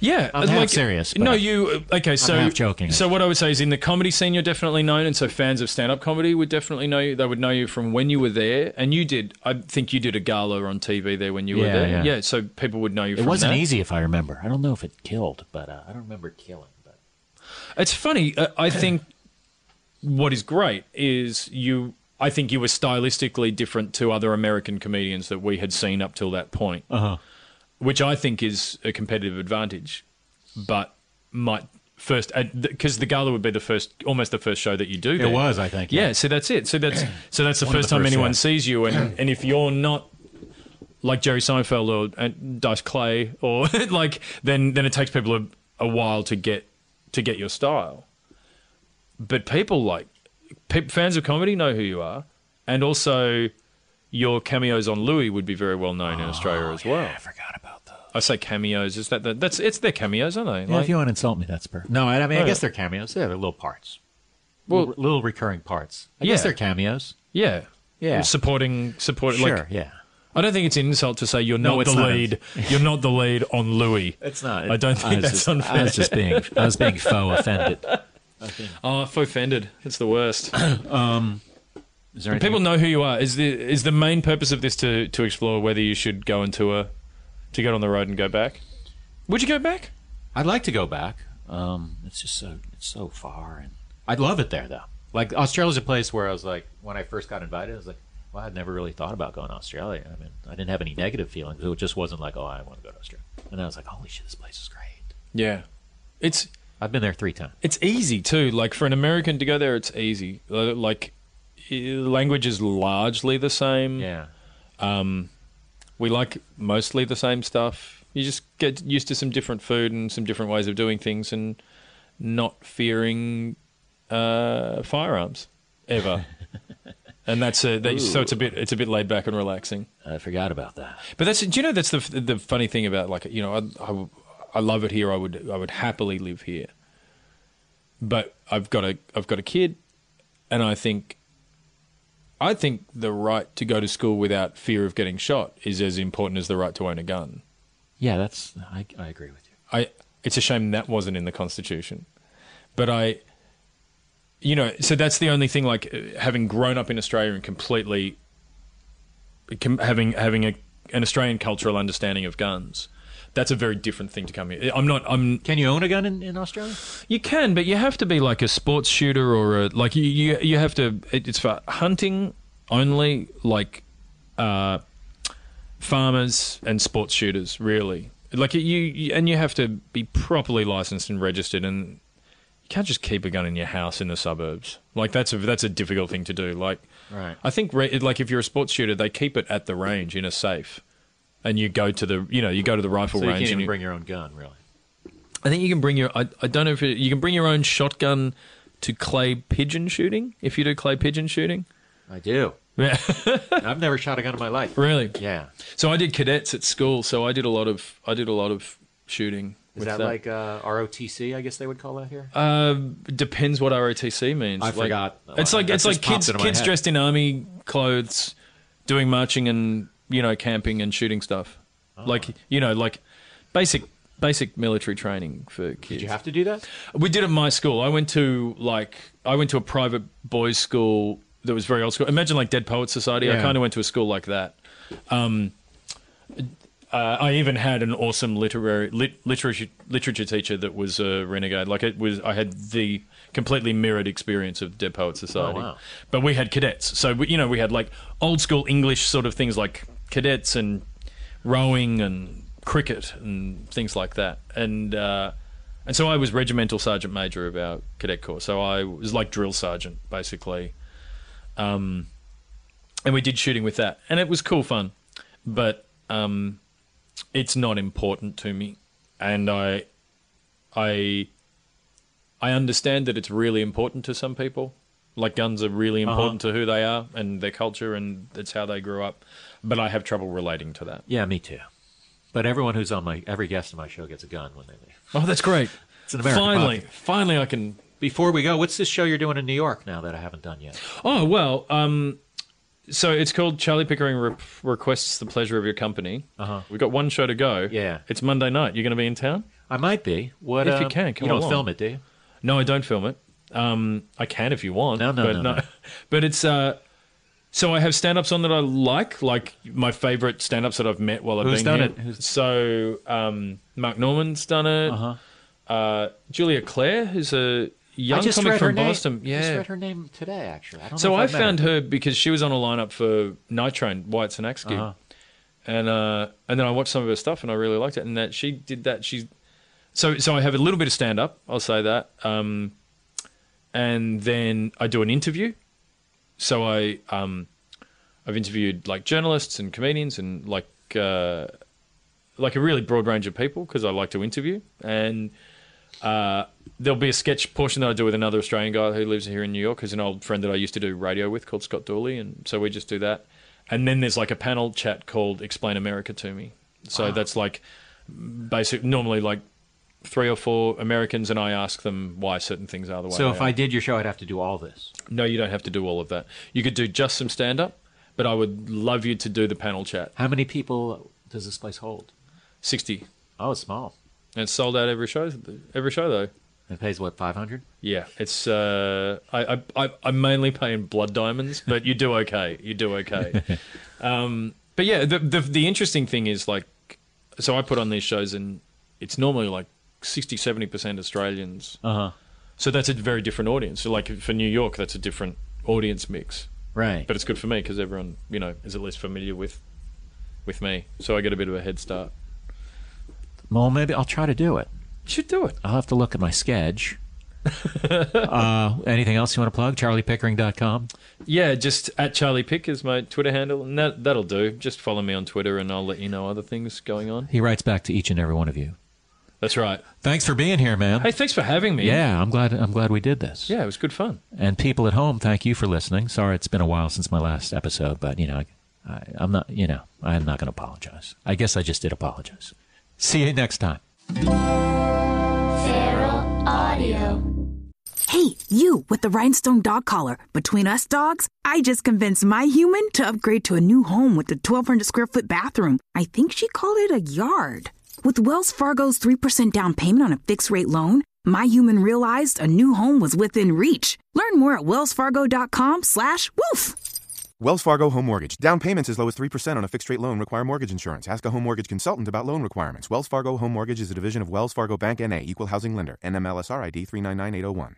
Yeah, I'm half serious, No, you okay? So half joking. So what I would say is, in the comedy scene, you're definitely known, and so fans of stand-up comedy would definitely know you. They would know you from when you were there, and you did. I think you did a gala on TV there when you were there. yeah. yeah. so people would know you. It wasn't that. easy, if I remember. I don't know if it killed, but uh, I don't remember killing. But It's funny. uh, I think what is great is you. I think you were stylistically different to other American comedians that we had seen up till that point, uh-huh. Which I think is a competitive advantage, but might first because the gala would be the first, almost the first show that you do. There. was, I think, Yeah. yeah. so that's it. So that's [CLEARS THROAT] so that's the One first the time first anyone sees you, and and if you're not like Jerry Seinfeld or uh, Dice Clay or [LAUGHS] like then then it takes people a, a while to get to get your style. But people like pe- fans of comedy know who you are, and also your cameos on Louie would be very well known in Australia as well. I forgot about those. I say cameos. Is that the, that's it's their cameos, aren't they? Yeah, Like- if you want to insult me, that's perfect. No, I, I mean, Oh, I guess they're cameos. Yeah, they're little parts. Well- little, little recurring parts. I Yeah. guess they're cameos. yeah, Yeah. supporting supporting. Sure, Like, yeah. I don't think it's an insult to say you're No, not it's the not. lead. you're not the lead on Louie. It's not. I don't think was that's just, unfair. I was just being, I was being faux offended. Oh, [LAUGHS] faux offended. It's the worst. [CLEARS THROAT] Um, is there anything- People know who you are. Is the is the main purpose of this to to explore whether you should go and tour, to get on the road and go back? Would you go back? I'd like to go back. Um, it's just so it's so far, and I'd love it there though. Like Australia's a place where I was like, when I first got invited, I was like, well, I'd never really thought about going to Australia. I mean, I didn't have any negative feelings. It just wasn't like, oh, I want to go to Australia. And I was like, holy shit, this place is great. Yeah, it's I've been there three times. it's easy too. Like for an American to go there, it's easy. Uh, Like language is largely the same. Yeah. We like mostly the same stuff. You just get used to some different food and some different ways of doing things, and not fearing uh, firearms ever. [LAUGHS] and that's a, that, so it's a bit it's a bit laid back and relaxing. I forgot about that. But that's do you know that's the the funny thing about like you know I, I, I love it here. I would I would happily live here. But I've got a I've got a kid, and I think I think the right to go to school without fear of getting shot is as important as the right to own a gun. Yeah, that's I, I agree with you. I it's a shame that wasn't in the constitution, but I, you know, so that's the only thing. Like uh, having grown up in Australia and completely having having a, an Australian cultural understanding of guns, that's a very different thing to come here. I'm not. I'm. Can you own a gun in, in Australia? You can, but you have to be like a sports shooter or a like you you, you have to. It, it's for hunting only, like uh, farmers and sports shooters. Really, like you, you and you have to be properly licensed and registered, and you can't just keep a gun in your house in the suburbs. Like that's a that's a difficult thing to do. Like Right. I think re- like if you're a sports shooter, they keep it at the range in a safe. And you go to the, you know, you go to the rifle So you range can't and you, bring your own gun, really. I think you can bring your. I, I don't know if it, you can bring your own shotgun to clay pigeon shooting. If you do clay pigeon shooting, I do. yeah, [LAUGHS] I've never shot a gun in my life. really. Yeah. So I did cadets at school. So I did a lot of. I did a lot of shooting. Is with that, like uh, ROTC? I guess they would call that here. Uh, depends what ROTC means. I Like, forgot. It's like That it's like kids kids head. dressed in army clothes, doing marching and you know camping and shooting stuff. Oh. Like you know like basic basic military training for kids. Did you have to do that? We did at my school. I went to like I went to a private boys' school that was very old school. Imagine like Dead Poets Society. I kind of went to a school like that. Um, uh, I even had an awesome literary lit, literature literature teacher that was a renegade. Like it was, I had the completely mirrored experience of Dead Poets Society. Oh, wow. But we had cadets, so we, you know we had like old school English sort of things like cadets and rowing and cricket and things like that. And uh, and so I was regimental sergeant major of our cadet corps. So I was like drill sergeant basically. Um, and we did shooting with that, and it was cool fun, but um, it's not important to me, and I, I, I understand that it's really important to some people. Like guns are really important to who they are and their culture, and it's how they grew up. But I have trouble relating to that. Yeah, me too. But everyone who's on my every guest on my show gets a gun when they leave. Oh, that's great! [LAUGHS] It's an American finally, podcast. finally, I can Before we go, what's this show you're doing in New York now that I haven't done yet? Oh well, um, so it's called Charlie Pickering Re- requests the pleasure of your company. Uh-huh. We've got one show to go. Yeah. it's Monday night. You're going to be in town? I might be. What If you uh, can, come you don't along. film it, do you? No, I don't film it. Um, I can if you want. No, no, but no, no. [LAUGHS] But it's uh, so I have stand-ups on that I like, like my favorite stand-ups that I've met while I've Who's been done here. it? Who's- So um, Mark Normand's done it. Uh-huh. Uh, Julia Clare, who's a young I just comic read her from name. Boston. I just Yeah, read her name today. Actually, I don't So know I if found her. her because she was on a lineup for Night Train, Wyatt Cenac, Uh-huh. and uh, and then I watched some of her stuff and I really liked it. And that she did that. She's so so I have a little bit of stand up. I'll say that. Um, and then I do an interview. So I um, I've interviewed like journalists and comedians and like uh, like a really broad range of people because I like to interview and. Uh, there'll be a sketch portion that I do with another Australian guy who lives here in New York, who's an old friend that I used to do radio with called Scott Dooley, and so we just do that. and then there's like a panel chat called "Explain America to Me." So that's like basic. Normally, like three or four Americans, and I ask them why certain things are the way. So if are. I did your show, I'd have to do all this. no, you don't have to do all of that. You could do just some stand up, but I would love you to do the panel chat. How many people does this place hold? Sixty, Oh, it's small. and it's sold out every show. Every show though. It pays what five hundred? Yeah, it's. Uh, I, I, I, I'm mainly paying blood diamonds, but you do okay. You do okay. [LAUGHS] um, but yeah, the, the the interesting thing is like, so I put on these shows, and it's normally like 60, 70 percent Australians. Uh huh. So that's a very different audience. So like for New York, that's a different audience mix. Right. But it's good for me because everyone, you know, is at least familiar with with me. So I get a bit of a head start. well, maybe I'll try to do it. You should do it. I'll have to look at my sketch. [LAUGHS] uh, anything else you want to plug? CharliePickering.com. Yeah, just at Charlie Pick is my Twitter handle, and that that'll do. Just follow me on Twitter, and I'll let you know other things going on. He writes back to each and every one of you. That's right. Thanks for being here, man. Hey, thanks for having me. Yeah, I'm glad. I'm glad we did this. Yeah, it was good fun. And people at home, thank you for listening. Sorry, it's been a while since my last episode, but you know, I, I'm not. You know, I'm not going to apologize. I guess I just did apologize. See you next time. Feral Audio. Hey, you with the rhinestone dog collar. Between us dogs, I just convinced my human to upgrade to a new home with the 1,200 square foot bathroom. I think she called it a yard. With Wells Fargo's 3% down payment on a fixed rate loan, my human realized a new home was within reach. Learn more at wellsfargo.com slash woof. Wells Fargo Home Mortgage. Down payments as low as 3% on a fixed rate loan require mortgage insurance. Ask a home mortgage consultant about loan requirements. Wells Fargo Home Mortgage is a division of Wells Fargo Bank NA, equal housing lender. NMLSR ID 399801.